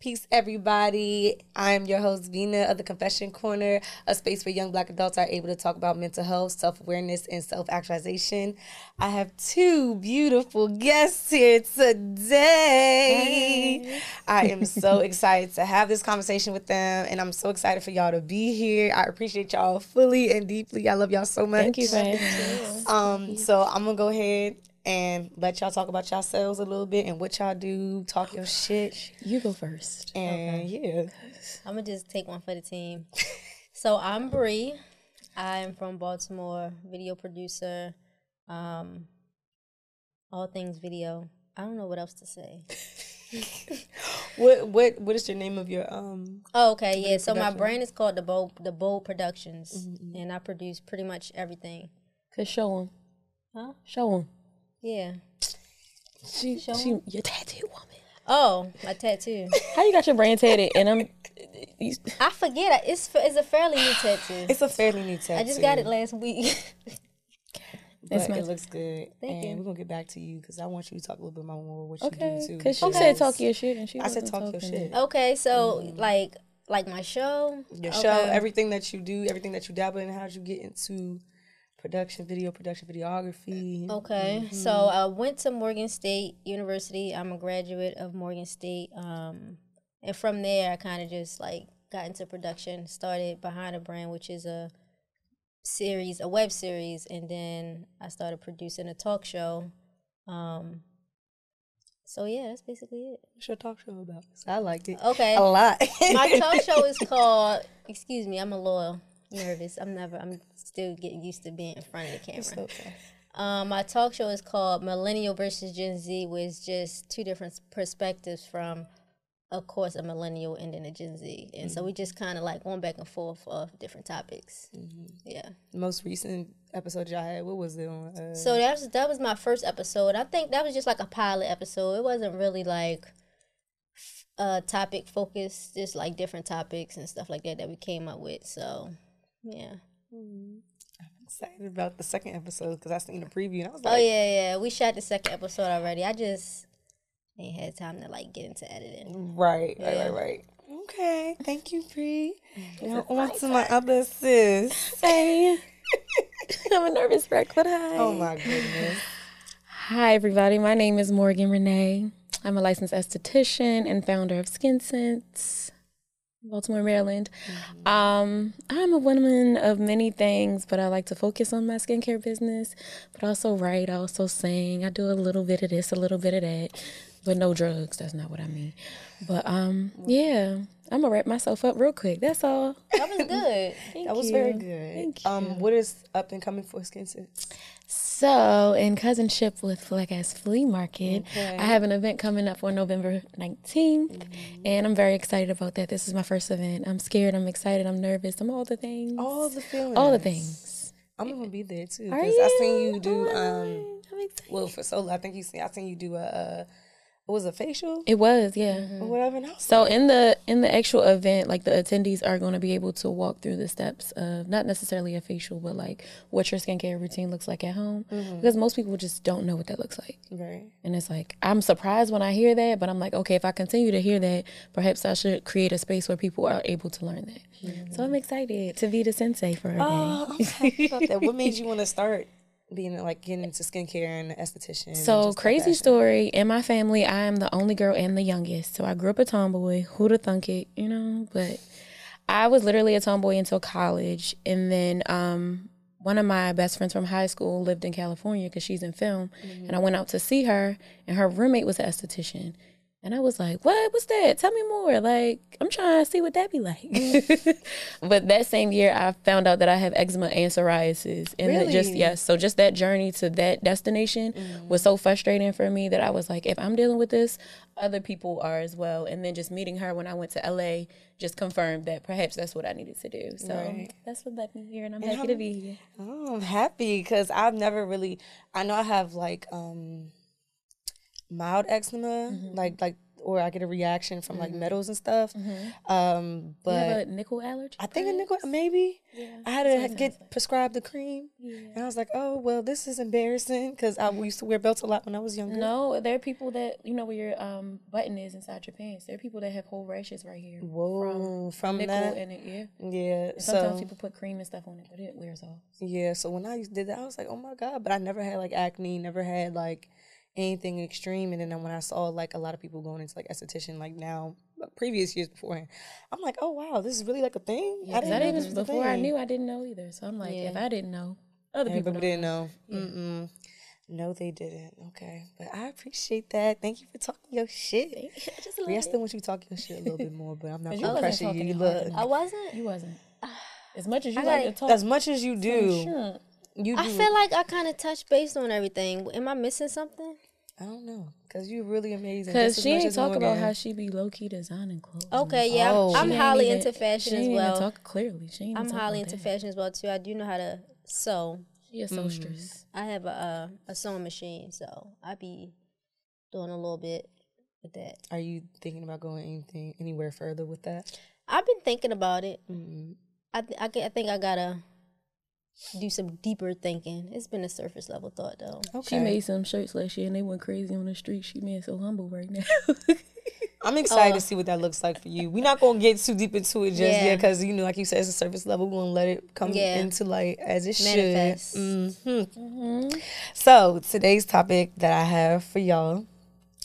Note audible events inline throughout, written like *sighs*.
Peace, everybody. I'm your host, Vina of the Confession Corner, a space where young black adults are able to talk about mental health, self awareness, and self actualization. I have two beautiful guests here today. Hey. I am so *laughs* excited to have this conversation with them, and I'm so excited for y'all to be here. I appreciate y'all fully and deeply. I love y'all so much. Thank you having. Um, so I'm gonna go ahead and let y'all talk about yourselves a little bit and what y'all do. Talk your shit. You go first. And okay. yeah, I'm gonna just take one for the team. *laughs* so I'm Bre. I'm from Baltimore, video producer, um, all things video. I don't know what else to say. *laughs* what what what is the name of your um? Oh, okay, yeah. So my brand is called the Bold the Bold Productions, mm-hmm. and I produce pretty much everything. Cause show them, huh? Show them. Yeah. She, Show she, your tattoo woman. Oh, my tattoo. How you got your brand tatted? And I'm. I forget. It's it's a fairly new tattoo. It's a fairly new tattoo. I just got it last week. *laughs* but it looks good. Thank and you. we're gonna get back to you because I want you to talk a little bit more what okay. you do too. Because she okay. said talk your shit and she. I said talk your shit. Okay, so mm-hmm. like like my show, your okay. show, everything that you do, everything that you dabble in, how did you get into production, video production, videography. Okay, mm-hmm. so I went to Morgan State University. I'm a graduate of Morgan State, um, and from there I kind of just like got into production. Started behind a brand, which is a series, a web series, and then I started producing a talk show. Um, so yeah, that's basically it. What's your talk show about? I liked it. Okay, a lot. My talk show is *laughs* called. Excuse me, I'm a loyal nervous. I'm never. I'm still getting used to being in front of the camera. okay. Um, my talk show is called Millennial versus Gen Z, is just two different perspectives from, of course, a millennial and then a Gen Z, and mm-hmm. so we just kind of like going back and forth of different topics. Mm-hmm. Yeah. Most recent episode y'all had, what was it on? Uh... So that was that was my first episode. I think that was just like a pilot episode. It wasn't really like a topic focused, just like different topics and stuff like that that we came up with. So yeah. Mm-hmm. I'm excited about the second episode because I seen the preview and I was oh, like, "Oh yeah, yeah, we shot the second episode already. I just ain't had time to like get into editing." Right, yeah. right, right, right. Okay, thank you, Bre. *laughs* Now on to my other sis. Hey, *laughs* I'm a nervous wreck, but hi. Oh my goodness. Hi, everybody. My name is Morgan Renee. I'm a licensed esthetician and founder of Skyn Sense. Baltimore, Maryland. Mm-hmm. Um, I'm a woman of many things, but I like to focus on my skincare business, but also write, I also sing. I do a little bit of this, a little bit of that, but no drugs. That's not what I mean. But um, yeah, I'm gonna wrap myself up real quick. That's all. That was good. *laughs* that was very good. Thank you. Um, what is up and coming for Skyn Sense? So, in cousinship with Ass Flea Market, okay. I have an event coming up on November 19th, mm-hmm. and I'm very excited about that. This is my first event. I'm scared, I'm excited, I'm nervous, I'm all the things. All the feelings. All the things. I'm gonna be there too because I seen you do. Oh um, well, for solo, I think you see I seen you do a. a it was a facial. It was, yeah. Mm-hmm. Or whatever. So in the in the actual event, like the attendees are going to be able to walk through the steps of not necessarily a facial, but like what your skincare routine looks like at home, mm-hmm. because most people just don't know what that looks like. Right. And it's like I'm surprised when I hear that, but I'm like, okay, if I continue to hear that, perhaps I should create a space where people are able to learn that. Mm-hmm. So I'm excited to be the sensei for a oh, day. that. What made you *laughs* want to start? Being like getting into skincare and esthetician. So crazy story. In my family, I am the only girl and the youngest. So I grew up a tomboy. Who'd have thunk it, you know? But I was literally a tomboy until college, and then um, one of my best friends from high school lived in California because she's in film, mm-hmm. and I went out to see her, and her roommate was an esthetician. And I was like, what? What's that? Tell me more. Like, I'm trying to see what that be like. *laughs* but that same year, I found out that I have eczema and psoriasis. And really? just, yes. So just that journey to that destination mm. was so frustrating for me that I was like, if I'm dealing with this, other people are as well. And then just meeting her when I went to LA just confirmed that perhaps that's what I needed to do. So right. that's what led me here. And I'm and happy I'm, to be here. Oh, I'm happy because I've never really, I know I have like, um, mild eczema, mm-hmm. like like or I get a reaction from like metals and stuff. Um, You have but a nickel allergy? I think a nickel maybe. Yeah. I had to get prescribed the cream, and I was like, "Oh well, this is embarrassing," because I used to wear belts a lot when I was younger. No, there are people that you know where your um button is inside your pants. There are people that have whole rashes right here. Whoa, from, nickel that, in it, yeah. yeah. Sometimes So people put cream and stuff on it, but it wears off. yeah, so when I did that, I was like, "Oh my god!" But I never had like acne, never had like anything extreme. And then when I saw like a lot of people going into like esthetician, like now, previous years beforehand, I'm like, "Oh wow, this is really like a thing." Yeah, 'cause I know didn't this was a before I knew I didn't know either. So I'm like, if I didn't know, other people Everybody didn't don't know. Mm-mm. No, they didn't. Okay, but I appreciate that. Thank you for talking your shit. *laughs* Just a Yeah, I little still want you to talk your shit a little bit more, but I'm not you gonna pressure you. talking You look I wasn't. You wasn't. *sighs* As much as you I like to gotta- talk, as much as you do. sure. You do. I feel like I kind of touched base on everything. Am I missing something? I don't know, cause you're really amazing. Because she much ain't as talk about Morgan. how she be low key designing clothes. Okay, yeah, I'm- Oh. I'm, highly even- into she fashion as ain't even well. Talk clearly. She ain't I'm even highly into that. fashion as well too. I do know how to sew. She a seamstress. I have a uh, a sewing machine, so I be doing a little bit with that. Are you thinking about going anything anywhere further with that? I've been thinking about it. Mm-hmm. I th- I, I think I gotta do some deeper thinking. It's been a surface level thought though. Okay. She made some shirts last year and they went crazy on the street. She made so humble right now. *laughs* I'm excited to see what that looks like for you. We're not gonna get too deep into it just Yeah. yet, because you know, like you said, it's a surface level. We're gonna let it come Yeah. into light as it Manifest. should. hmm So today's topic that I have for y'all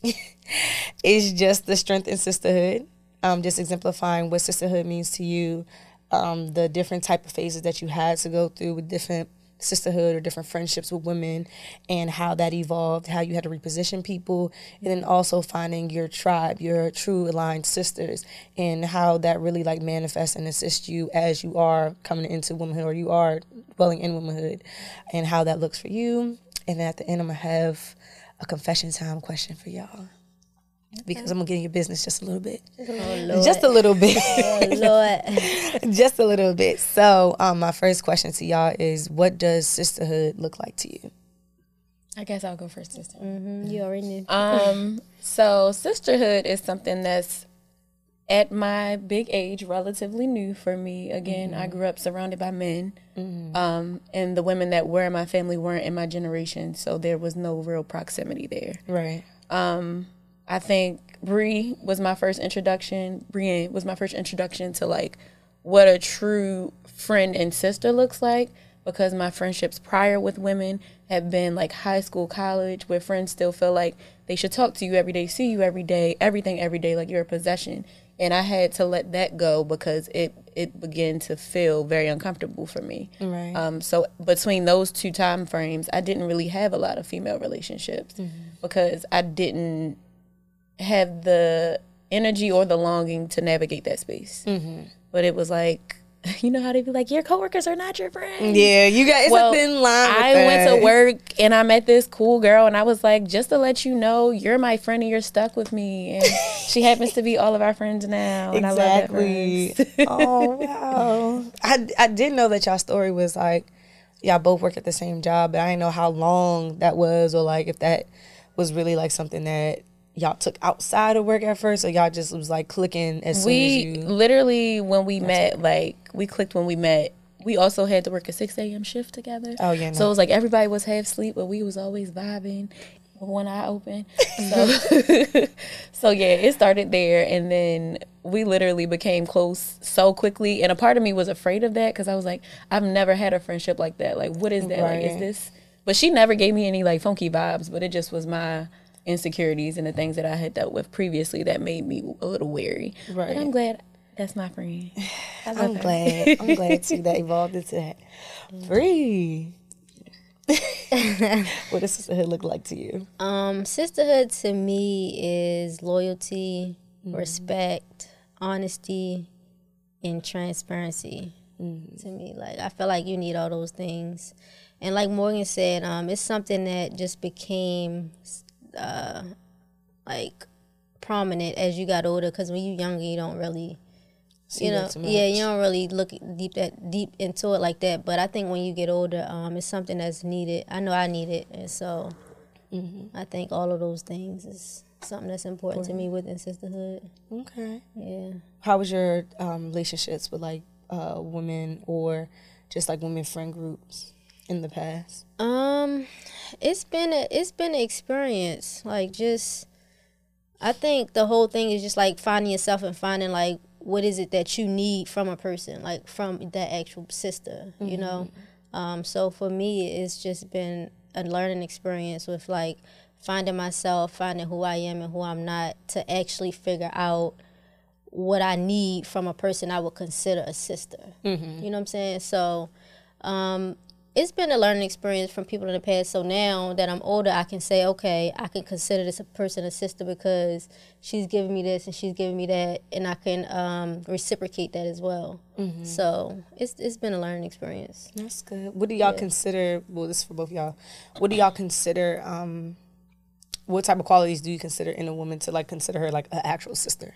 *laughs* is just the strength in sisterhood. Um, just exemplifying what sisterhood means to you, um, the different type of phases that you had to go through with different sisterhood or different friendships with women and how that evolved, how you had to reposition people, and then also finding your tribe, your true aligned sisters, and how that really like manifests and assists you as you are coming into womanhood or you are dwelling in womanhood, and how that looks for you. And then at the end, I'm gonna have a confession time question for y'all. Because I'm gonna get in your business just a little bit. *laughs* Just a little bit. *laughs* Oh Lord, *laughs* just a little bit. So, um, my first question to y'all is, what does sisterhood look like to you? I guess I'll go first this time. Mhm, you already knew. Um, so sisterhood is something that's at my big age relatively new for me. Again, I grew up surrounded by men, um, and the women that were in my family weren't in my generation, so there was no real proximity there. Right. Um, I think Bre was my first introduction. Brienne was my first introduction to like what a true friend and sister looks like because my friendships prior with women have been like high school, college, where friends still feel like they should talk to you every day, see you every day, everything every day, like you're a possession. And I had to let that go because it it began to feel very uncomfortable for me. Right. Um, so between those two time frames, I didn't really have a lot of female relationships because I didn't have the energy or the longing to navigate that space. Mm-hmm. But it was like, *laughs* you know how they be like, your coworkers are not your friends. yeah, you got it's Well, a thin line. I went to work and I met this cool girl and I was like, just to let you know, you're my friend and you're stuck with me. And *laughs* she happens to be all of our friends now. And I love that Exactly. oh *laughs* wow. I I didn't know that y'all story was like y'all both work at the same job, but I didn't know how long that was or like if that was really like something that y'all took outside of work at first or y'all just was like clicking as soon as you literally when we met like we clicked when we met. We also had to work a 6 a.m shift together. Oh, yeah, so it was like everybody was half asleep but we was always vibing with one eye open. So *laughs* *laughs* so yeah it started there and then we literally became close so quickly and a part of me was afraid of that because i was like i've never had a friendship like that. Like what is that? Like is this? But she never gave me any like funky vibes but it just was my insecurities and the things that i had dealt with previously that made me a little wary Right. but i'm glad that's my friend I *sighs* love I'm her. glad. I'm glad too that evolved into that. Free. *laughs* what does sisterhood look like to you? Um, sisterhood to me is loyalty, respect, honesty, and transparency. To me, like I feel like you need all those things, and like Morgan said, um, it's something that just became, uh, like prominent as you got older. Because when you're younger, you don't really See you know, yeah, you don't really look deep that deep into it like that. But I think when you get older, um, it's something that's needed. I know I need it, and so Mm-hmm. I think all of those things is something that's important to me within sisterhood. Okay. Yeah. How was your um, relationships with like uh, women or just like women friend groups in the past? Um, it's been a it's been an experience. Like just, I think the whole thing is just like finding yourself and finding like what is it that you need from a person, like from that actual sister. You know. Um, so for me, it's just been a learning experience with like finding myself, finding who I am and who I'm not, to actually figure out what I need from a person I would consider a sister. You know what I'm saying? So um, it's been a learning experience from people in the past. So now that I'm older, I can say, okay, I can consider this a person a sister because she's giving me this and she's giving me that, and I can um, reciprocate that as well. So it's it's been a learning experience. That's good. What do y'all consider? Well, this is for both y'all. What do y'all consider? Um, what type of qualities do you consider in a woman to like consider her like an actual sister?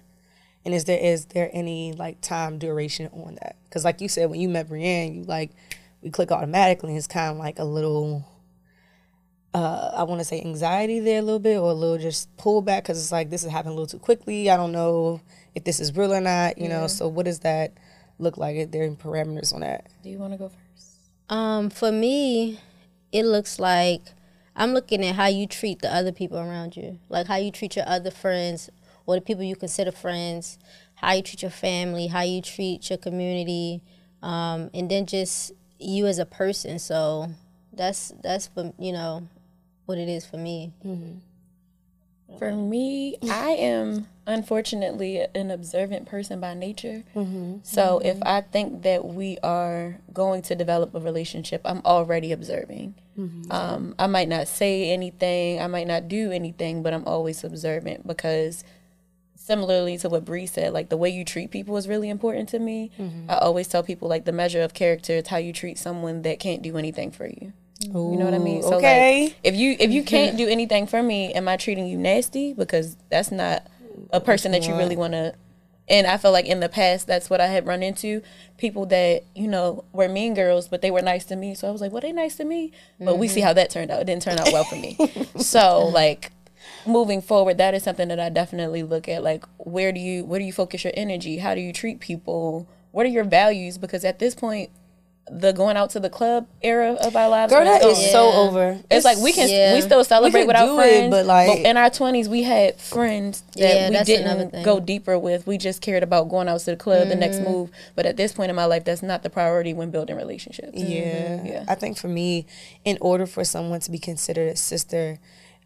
And is there is there any like time duration on that? Because like you said, when you met Brienne, you like we click automatically. It's kind of like a little. Uh, I want to say anxiety there a little bit, or a little just pullback because it's like this is happening a little too quickly. I don't know if this is real or not, you know. So what does that look like? Are there parameters on that? Do you want to go first? Um, for me, it looks like I'm looking at how you treat the other people around you, like how you treat your other friends or the people you consider friends, how you treat your family, how you treat your community, um, and then just you as a person. So that's that's for you know what it is for me. Mm-hmm. For me, I am unfortunately an observant person by nature. Mm-hmm. So if I think that we are going to develop a relationship, I'm already observing. Mm-hmm. Um, I might not say anything, I might not do anything, but I'm always observant because similarly to what Bre said, like the way you treat people is really important to me. Mm-hmm. I always tell people like the measure of character is how you treat someone that can't do anything for you. You know what I mean? So okay. like, if you if you mm-hmm. can't do anything for me, am I treating you nasty? Because that's not a person that you really want to. And I feel like in the past, that's what I had run into. People that you know were mean girls, but they were nice to me. So I was like, "Well, they nice to me." But we see mm-hmm. how that turned out. It didn't turn out well for me. *laughs* so like moving forward, that is something that I definitely look at. Like, where do you where do you focus your energy? How do you treat people? What are your values? Because at this point, the going out to the club era of our lives, Girl, is that is so over. It's like we can Yeah. we still celebrate can with our do it, friends, but, like- in our twenties we had friends that Yeah, we didn't go deeper with. We just cared about going out to the club, the next mm-hmm. move. But at this point in my life, that's not the priority when building relationships. Yeah. Mm-hmm. Yeah. I think for me, in order for someone to be considered a sister,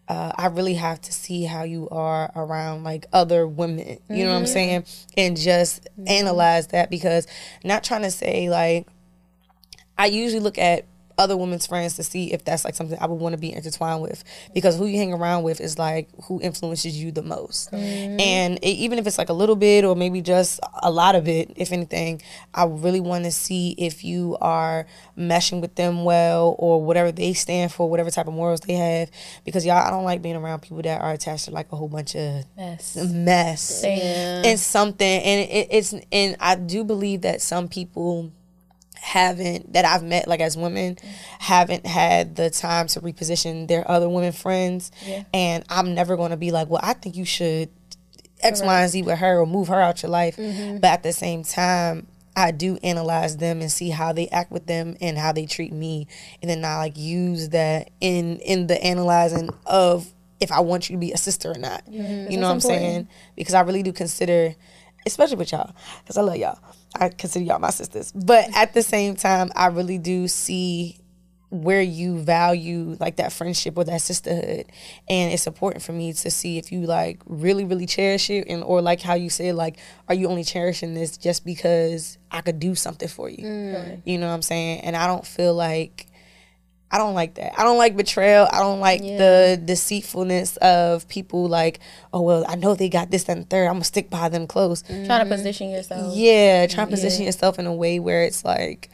uh, I really have to see how you are around like other women. You know what I'm saying? And just analyze that because not trying to say like I usually look at other women's friends to see if that's like something I would want to be intertwined with because who you hang around with is like who influences you the most. Mm-hmm. And it, even if it's like a little bit or maybe just a lot of it, if anything, I really want to see if you are meshing with them well or whatever they stand for, whatever type of morals they have. Because y'all, I don't like being around people that are attached to like a whole bunch of Mess. mess Same. and something and it, it's and i do believe that some people haven't that i've met like as women mm-hmm. haven't had the time to reposition their other women friends Yeah. and i'm never going to be like well i think you should x y and z with her or move her out your life mm-hmm. but at the same time I do analyze them and see how they act with them and how they treat me, and then I like use that in in the analyzing of if I want you to be a sister or not. Mm-hmm. You know what I'm saying? Because I really do consider, especially with y'all, because I love y'all. I consider y'all my sisters, but at the same time, I really do see where you value like that friendship or that sisterhood. And it's important for me to see if you like really really cherish it and or like how you said like are you only cherishing this just because i could do something for you? Mm. You know what i'm saying? And i don't feel like I don't like that. I don't like betrayal. I don't like the deceitfulness of people like, oh well, I know they got this that, and third. I'm gonna stick by them close. Trying to mm-hmm. position yourself. Yeah, trying to position yourself in a way where it's like,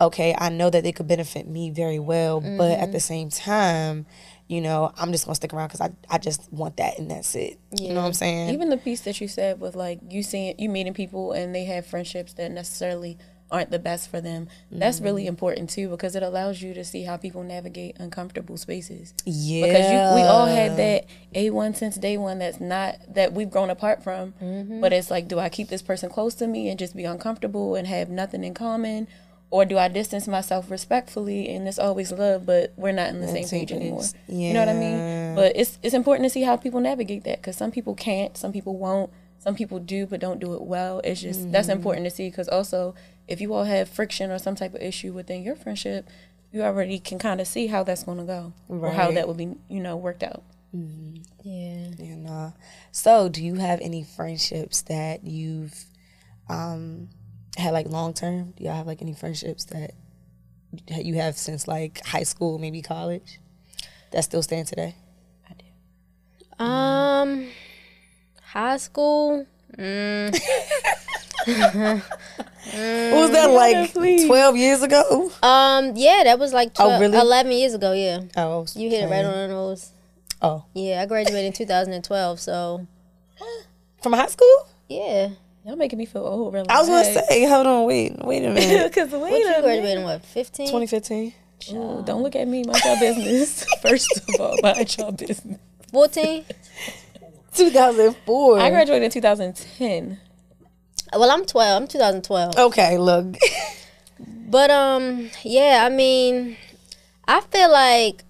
okay, I know that they could benefit me very well, but at mm-hmm. the same time, you know, I'm just gonna stick around because I, I just want that and that's it. You know what I'm saying? Even the piece that you said with like you seeing you meeting people and they have friendships that necessarily aren't the best for them. That's really important too because it allows you to see how people navigate uncomfortable spaces. Yeah. Because you, we all had that A1 since day one that's not, that we've grown apart from. But it's like, do I keep this person close to me and just be uncomfortable and have nothing in common? Or do I distance myself respectfully and it's always love, but we're not in the same same page anymore? page. You know what I mean? But it's it's important to see how people navigate that because some people can't, some people won't, some people do but don't do it well. It's just that's Mm-hmm. important to see because also if you all have friction or some type of issue within your friendship, you already can kind of see how that's going to go or how that would be you know worked out. Yeah. And uh, so, do you have any friendships that you've um, had like long term? Do y'all have like any friendships that you have since like high school, maybe college, that still stand today? I do. Um, high school. Mm, *laughs* What was that *laughs* like twelve years ago? um, yeah, that was like 12, Oh, really? 11 years ago. Yeah, Oh, you hit it right on the nose. Oh, Yeah, I graduated in 2012. So *gasps* from high school? yeah, Y'all making me feel old. Really. I was gonna say, hold on, wait, wait a minute. *laughs* because wait what a you minute. graduated in what 15? 2015. Ooh, don't look at me. Mind your business. *laughs* First of all, mind your business. 14? 2004. I graduated in 2010. Well, I'm 12. I'm 2012. Okay, look. *laughs* But um, yeah, I mean, I feel like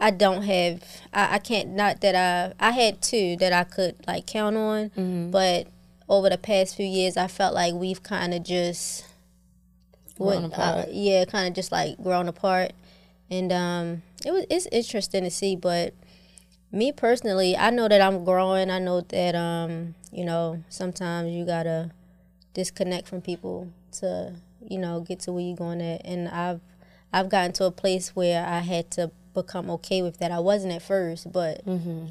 I don't have. I, I can't. Not that I. I had two that I could like count on, but over the past few years, I felt like we've kind of just. Went- uh, yeah, kind of just like grown apart, and um, it was it's interesting to see. But me personally, I know that I'm growing. I know that um, you know, sometimes you gotta disconnect from people to you know get to where you're going at and i've i've gotten to a place where i had to become okay with that i wasn't at first but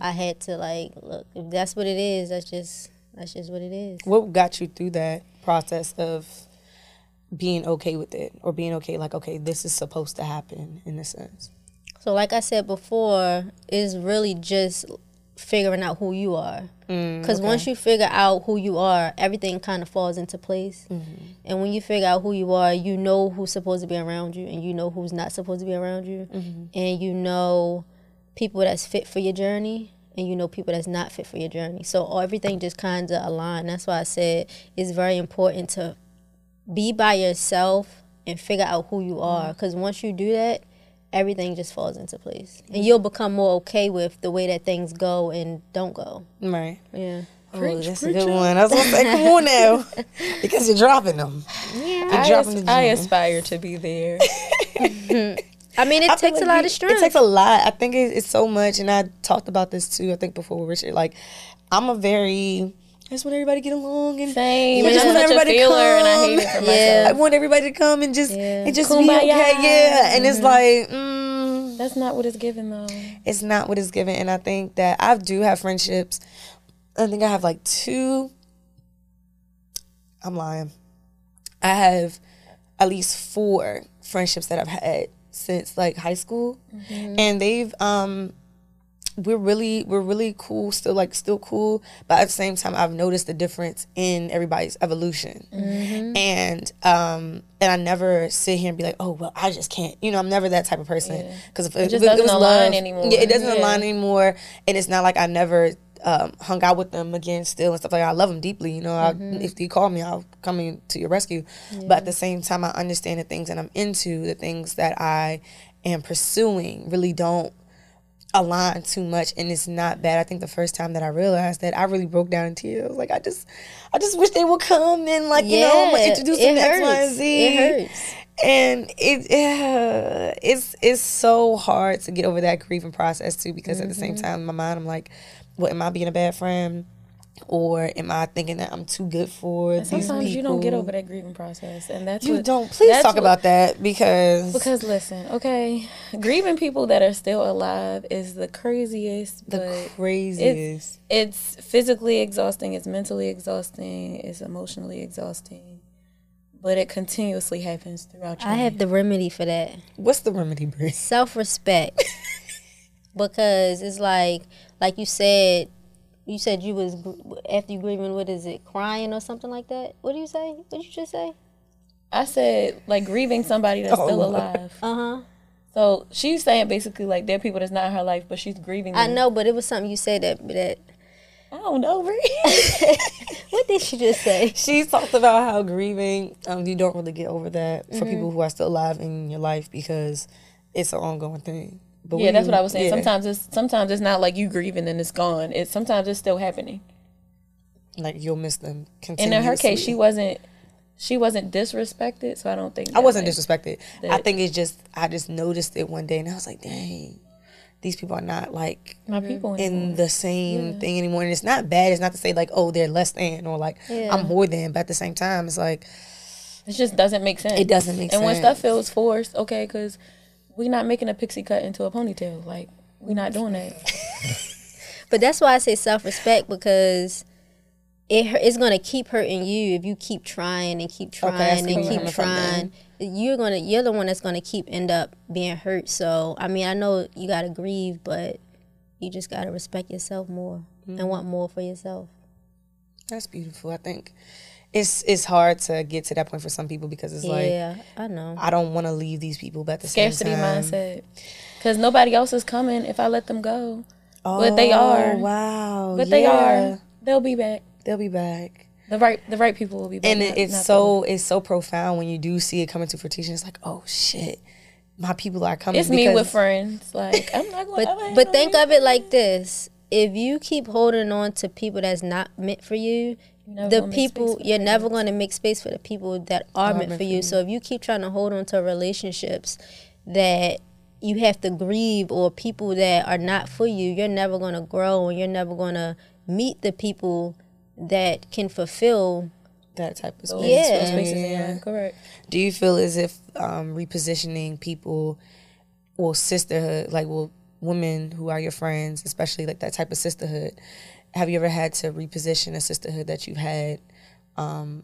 i had to like look if that's what it is that's just that's just what it is What got you through that process of being okay with it, or being okay, like, okay, this is supposed to happen in a sense? So like i said before it's really just figuring out who you are. Mm, because once you figure out who you are everything kind of falls into place. Mm-hmm. And when you figure out who you are you know who's supposed to be around you and you know who's not supposed to be around you. Mm-hmm. And you know people that's fit for your journey and you know people that's not fit for your journey. So everything just kind of align. That's why i said it's very important to be by yourself and figure out who you are. Mm-hmm. Because once you do that everything just falls into place and you'll become more okay with the way that things go and don't go Right. yeah oh, that's a good one. I was gonna say, come on now, *laughs* because you're dropping them. You're I, dropping as- the I aspire to be there. *laughs* i mean it I feel takes a lot you- of strength It takes a lot. I think it, it's so much, and I talked about this too. I think before with Richard. Like, I'm a very. I just want everybody to get along and Same. I just want everybody to feeler, and I hate it come. for Yeah. I want everybody to come and just Yeah. and just be Kumbaya. okay. Yeah, and it's like. Mm, That's not what it's given though. it's not what it's given. And I think that I do have friendships. I think I have like two. I'm lying. I have at least four friendships that I've had since like high school, and they've um we're really we're really cool still like still cool but at the same time i've noticed the difference in everybody's evolution and um and i never sit here and be like oh well i just can't you know i'm never that type of person because if, just if doesn't was align love- anymore. yeah it doesn't Yeah. align anymore and it's not like i never um, hung out with them again still and stuff like that. I love them deeply, you know. I, if you call me, I'll come in to your rescue. But at the same time, I understand the things that I'm into, the things that I am pursuing, really don't align too much and it's not bad. I think the first time that I realized that I really broke down in tears. Like, I just I just wish they would come and like, you know, I'm gonna introduce them to X, Y, and. Z. It hurts. And it yeah, it's it's so hard to get over that grieving process too because at the same Mm-hmm. time in my mind I'm like, what am I being a bad friend? Or am I thinking that I'm too good for these Sometimes you don't get over that grieving process, and that's You what, don't. Please talk what- about that because Because listen, okay, grieving people that are still alive is the craziest. the but craziest. it's physically exhausting, it's mentally exhausting, it's emotionally exhausting, but it continuously happens throughout your life. i have the remedy for that What's the remedy, Bre? self-respect *laughs* because it's like like you said you said you was after you grieving what is it crying or something like that what do you say what did you just say I said like grieving somebody that's Oh, still alive. Uh huh. So she's saying basically like there are people that's not in her life, but she's grieving. I know, but it was something you said that that. I don't know, Bre. *laughs* What did she just say? *laughs* She talked about how grieving, um, you don't really get over that for Mm-hmm. people who are still alive in your life because it's an ongoing thing. But yeah, that's what I was saying. yeah, Sometimes it's sometimes it's not like you grieving and it's gone. It's sometimes it's still happening. like you'll miss them. And in her case, she wasn't she wasn't disrespected, so I don't think I wasn't like, disrespected. I think it's just I just noticed it one day and I was like, dang, these people are not like my people in anymore. the same thing anymore. And it's not bad. It's not to say like, oh, they're less than or like Yeah. I'm more than. But at the same time, it's like It just doesn't make sense. It doesn't make sense. and when stuff feels forced, okay, because we're not making a pixie cut into a ponytail. Like we're not doing that. *laughs* But that's why I say self respect because it it's gonna keep hurting you if you keep trying and keep trying see where and keep trying. You're gonna you're the one that's gonna keep end up being hurt. So I mean I know you gotta grieve, but you just gotta respect yourself more Mm-hmm. and want more for yourself. that's beautiful. I think it's it's hard to get to that point for some people because it's like yeah, I know. I don't want to leave these people, but the Scarcity mindset. Because nobody else is coming if I let them go. but they Oh, are. Wow, But they are. They'll be back. They'll be back. The right the right people will be back. and not- it's not so it's so profound when you do see it coming to fruition. It's like, oh shit, my people are coming. it's me with friends. Like I'm not going. *laughs* But but think of it like this: if you keep holding on to people that's not meant for you, the gonna make space people you're never going to make space for the people that are meant for you. So if you keep trying to hold on to relationships that you have to grieve or people that are not for you, you're never going to grow and you're never going to meet the people that can fulfill. that type of space. Yeah. Those spaces in your correct. Do you feel as if um, repositioning people or sisterhood, like well, women who are your friends, especially like that type of sisterhood, have you ever had to reposition a sisterhood that you've had um,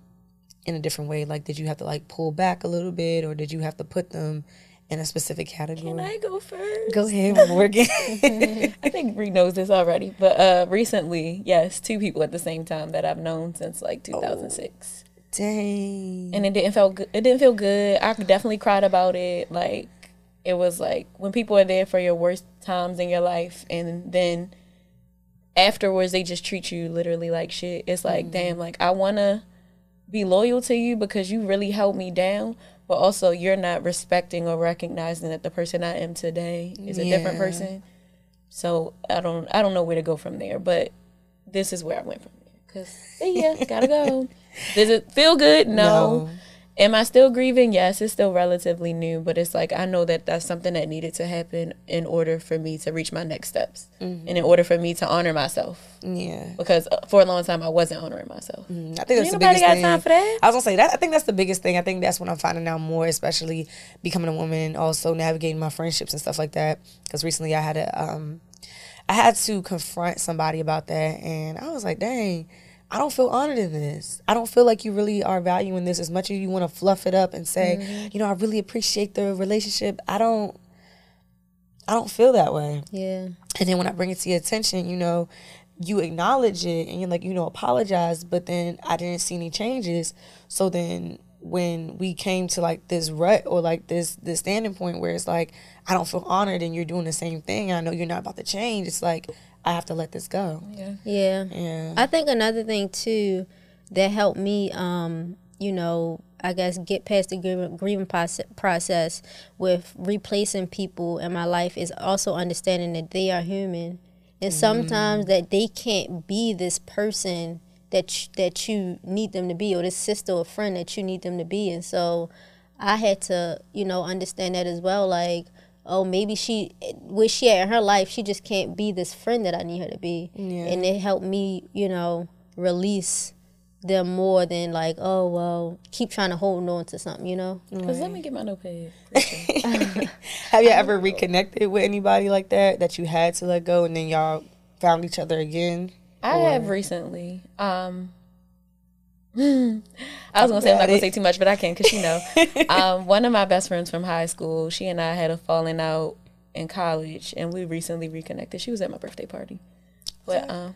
in a different way? Like, did you have to like pull back a little bit, or did you have to put them in a specific category? Can I go first? Go ahead, Morgan. *laughs* I think Bre knows this already, but uh, recently, yes, two people at the same time that I've known since like 2006, Dang. and it didn't feel good. It didn't feel good. I definitely cried about it. Like it was like when people are there for your worst times in your life, and then afterwards they just treat you literally like shit. It's like, mm-hmm. damn, like I wanna be loyal to you because you really held me down. But also, you're not respecting or recognizing that the person I am today is a different person. So I don't I don't know where to go from there, but this is where I went from there. Cause ya, gotta go. *laughs* Does it feel good? No. No. Am I still grieving? Yes, it's still relatively new, but it's like I know that that's something that needed to happen in order for me to reach my next steps, and in order for me to honor myself. Yeah. Because uh, for a long time I wasn't honoring myself. I think that's Ain't the biggest got thing. time for that. I was gonna say that. I think that's the biggest thing. I think that's what I'm finding out more, especially becoming a woman, also navigating my friendships and stuff like that. Because recently I had a, um, I had to confront somebody about that, and I was like, dang. I don't feel honored in this. I don't feel like you really are valuing this as much as you want to fluff it up and say, Mm-hmm. you know, I really appreciate the relationship. I don't I don't feel that way. Yeah. And then when I bring it to your attention, you know, you acknowledge it and you're like, you know, apologize, but then I didn't see any changes. So then when we came to like this rut or like this this standing point where it's like I don't feel honored and you're doing the same thing, I know you're not about to change. It's like I have to let this go. Yeah. Yeah. Yeah. I think another thing too that helped me, um, you know, I guess get past the grieving, grieving process, process with replacing people in my life is also understanding that they are human, and sometimes that they can't be this person that you, that you need them to be, or this sister or friend that you need them to be, and so I had to, you know, understand that as well, like. Oh, maybe she, where she at in her life, she just can't be this friend that I need her to be, and it helped me, you know, release them more than like, oh well, keep trying to hold on to something, you know. Cause let me get my notepad. *laughs* Have you ever reconnected with anybody like that that you had to let go and then y'all found each other again? I have recently. Um, *laughs* I was gonna say I'm not gonna say too much, but I can because you know. *laughs* um, one of my best friends from high school, she and I had a falling out in college, and we recently reconnected. She was at my birthday party, but um,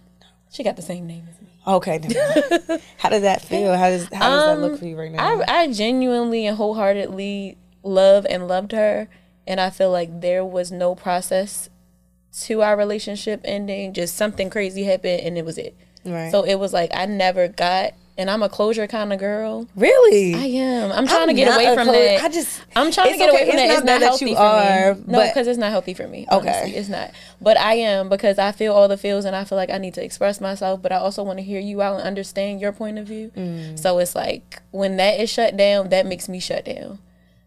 She got the same name as me. Okay. *laughs* how does that feel? How does how does that look for you right now? Um, I, I genuinely and wholeheartedly love and loved her. And I feel like there was no process to our relationship ending. Just something crazy happened and it was it. right. So it was like I never got, and I'm a closure kind of girl. really, I am. I'm trying I'm to get away from clo- that. I just I'm trying to get away from It's that. not It's not that healthy you for are, me. No, because it's not healthy for me. Okay. Honestly. It's not. But I am because I feel all the feels and I feel like I need to express myself, but I also want to hear you out and understand your point of view. Mm. So it's like when that is shut down, that makes me shut down.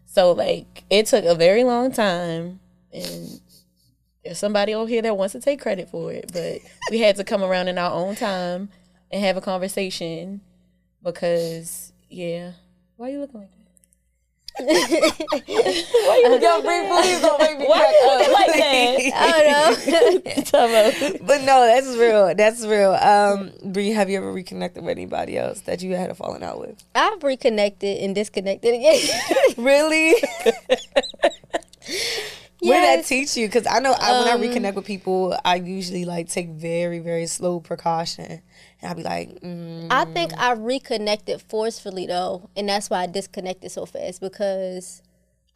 So like it took a very long time and there's somebody over here that wants to take credit for it, but we had to come around in our own time and have a conversation because yeah. Why are you looking like that? Yo, Bre, please don't make me Why crack you up. looking like that? I don't know. *laughs* But no, that's real. That's real. Um, Bre, have you ever reconnected with anybody else that you had a falling out with? I've reconnected and disconnected again. Really? *laughs* What did that teach you? Because I know I, when I Um, reconnect with people, I usually like take very, very slow precaution, and I'll be like, mm, I think I reconnected forcefully though, and that's why I disconnected so fast because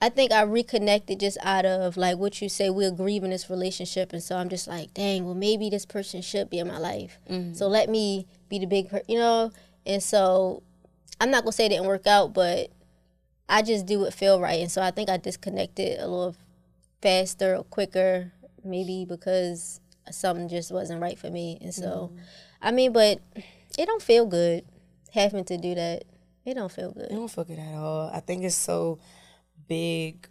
I think I reconnected just out of like what you say we're grieving this relationship, and so I'm just like, dang, well maybe this person should be in my life, so let me be the big, per- you know, and so I'm not gonna say it didn't work out, but I just do what feel right, and so I think I disconnected a little faster or quicker, maybe because something just wasn't right for me, and so mm-hmm. I mean, but it don't feel good having to do that. It don't feel good. it don't feel good at all. I think it's so big.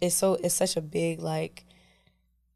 It's so it's such a big like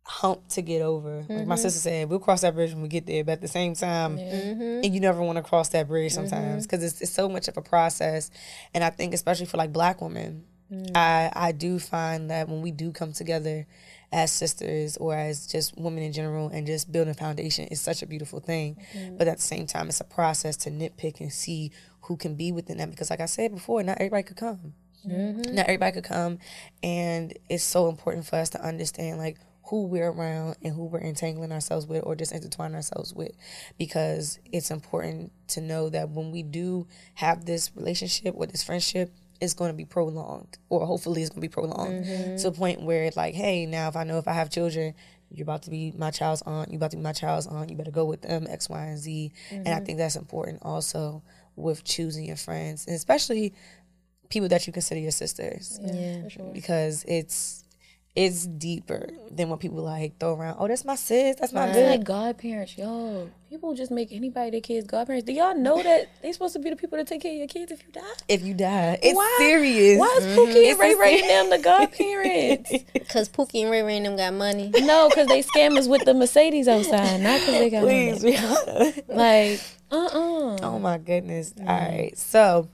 hump to get over. Like my mm-hmm. sister said, we'll cross that bridge when we get there. But at the same time, mm-hmm. and you never want to cross that bridge sometimes because it's, it's so much of a process. And I think especially for like black women, Mm. I I do find that when we do come together as sisters or as just women in general and just building a foundation is such a beautiful thing. Mm-hmm. But at the same time, it's a process to nitpick and see who can be within that. Because like I said before, not everybody could come. Mm-hmm. Not everybody could come, and it's so important for us to understand like who we're around and who we're entangling ourselves with or just intertwining ourselves with, because it's important to know that when we do have this relationship or this friendship, it's going to be prolonged, or hopefully it's going to be prolonged mm-hmm. to a point where it's like, hey, now if I know if I have children. You're about to be my child's aunt. You're about to be my child's aunt. You better go with them, X, Y, and Z. And I mm-hmm. think that's important also with choosing your friends, and especially people that you consider your sisters Yeah. because it's it's deeper than what people like throw around. Oh, that's my sis. That's my It's good. like godparents, yo. People just make anybody their kids godparents. Do y'all know that *laughs* they supposed to be the people that take care of your kids if you die? if you die, it's Why? serious. Why is Pookie and Ray It's Ray them the *laughs* godparents? Cause Pookie and Ray Ray and them got money. no, because they scammers with the Mercedes outside, not because they got Please, money. Rihanna. *laughs* Like, uh uh Oh my goodness. All right. So,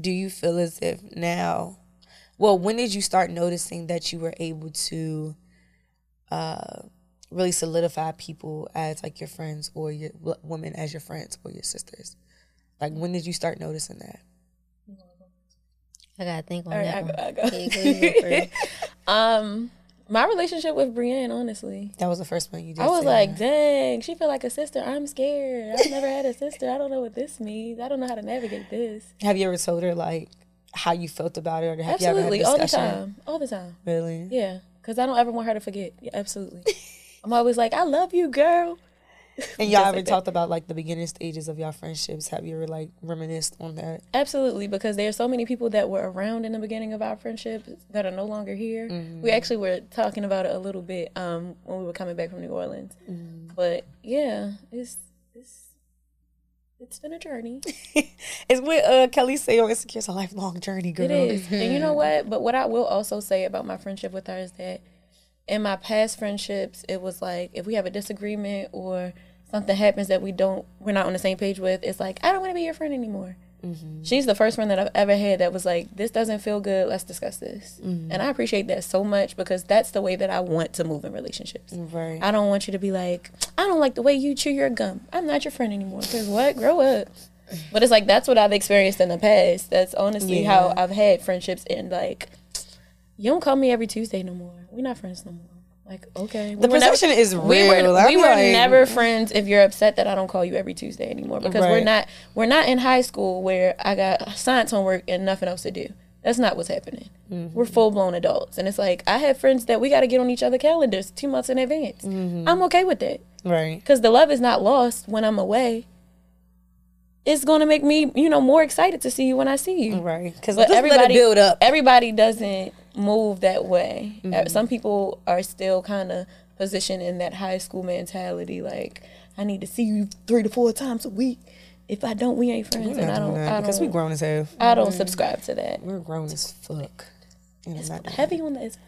do you feel as if now, well, when did you start noticing that you were able to uh, really solidify people as like your friends or your women as your friends or your sisters? Like, when did you start noticing that? I gotta think on All right, that I go, one. I go. Yeah, go you go first. *laughs* Um, my relationship with Brienne, honestly. That was the first one you did. I was say, like, huh? dang, she feel like a sister. I'm scared. I've never had a sister. I don't know what this means. I don't know how to navigate this. have you ever told her like how you felt about it, or have Absolutely, you ever all had a the time, all the time. Really? Yeah, because I don't ever want her to forget. Yeah, absolutely. I'm always like, I love you, girl. And *laughs* y'all ever like talked about like the beginning stages of y'all friendships? Have you ever like reminisced on that? Absolutely, because there are so many people that were around in the beginning of our friendship that are no longer here. Mm-hmm. We actually were talking about it a little bit um, when we were coming back from New Orleans. Mm-hmm. But yeah, it's it's been a journey. *laughs* It's what uh, Kelli say on Insecure. It's a lifelong journey, girl. It is. and you know *laughs* what? But what I will also say about my friendship with her is that in my past friendships, it was like if we have a disagreement or something happens that we don't, we're not on the same page with, it's like, I don't want to be your friend anymore. Mm-hmm. She's the first friend that I've ever had that was like, this doesn't feel good. Let's discuss this. Mm-hmm. And I appreciate that so much because that's the way that I want to move in relationships. Right. I don't want you to be like, I don't like the way you chew your gum. I'm not your friend anymore. Because what? Grow up. *sighs* But it's like that's what I've experienced in the past. That's honestly how I've had friendships and like, you don't call me every Tuesday no more. We're not friends no more. Like, okay. The We were never- perception is we real. were, I'd we were like- never friends if you're upset that I don't call you every Tuesday anymore because we're not we're not in high school where I got science homework and nothing else to do. That's not what's happening. Mm-hmm. We're full blown adults, and it's like I have friends that we got to get on each other calendars two months in advance. Mm-hmm. I'm okay with that Right. because the love is not lost when I'm away. It's gonna make me, you know, more excited to see you when I see you. Right. Because But just let everybody build up. Everybody doesn't move that way. Uh, Mm-hmm. Some people are still kind of positioned in that high school mentality, like I need to see you three to four times a week. If I don't, we ain't friends, We're and I don't. I because we don't. grown as hell. I don't subscribe to that. We're grown as fuck. And I'm not doing Heavy on the as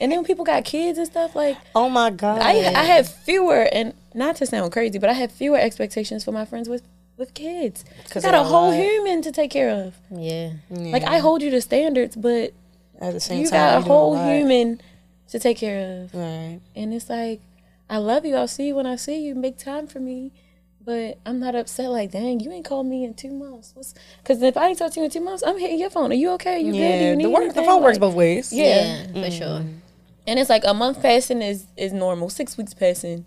and then when people got kids and stuff like. *laughs* Oh my god. I I have fewer and not to sound crazy, but I have fewer expectations for my friends with with kids. I 'Cause got a whole alive. human to take care of. Yeah. Like I hold you to standards, but at the same you time got a whole lot. human to take care of. Right. And it's like, I love you. I'll see you when I see you. Make time for me. But I'm not upset. Like, dang, you ain't called me in two months. Because if I ain't talked to you in two months, I'm hitting your phone. Are you okay? Are you good? Do you need The, work, the anything? phone works both ways. Yeah. Yeah, for sure. Mm-hmm. And it's like a month passing is is normal. Six weeks passing.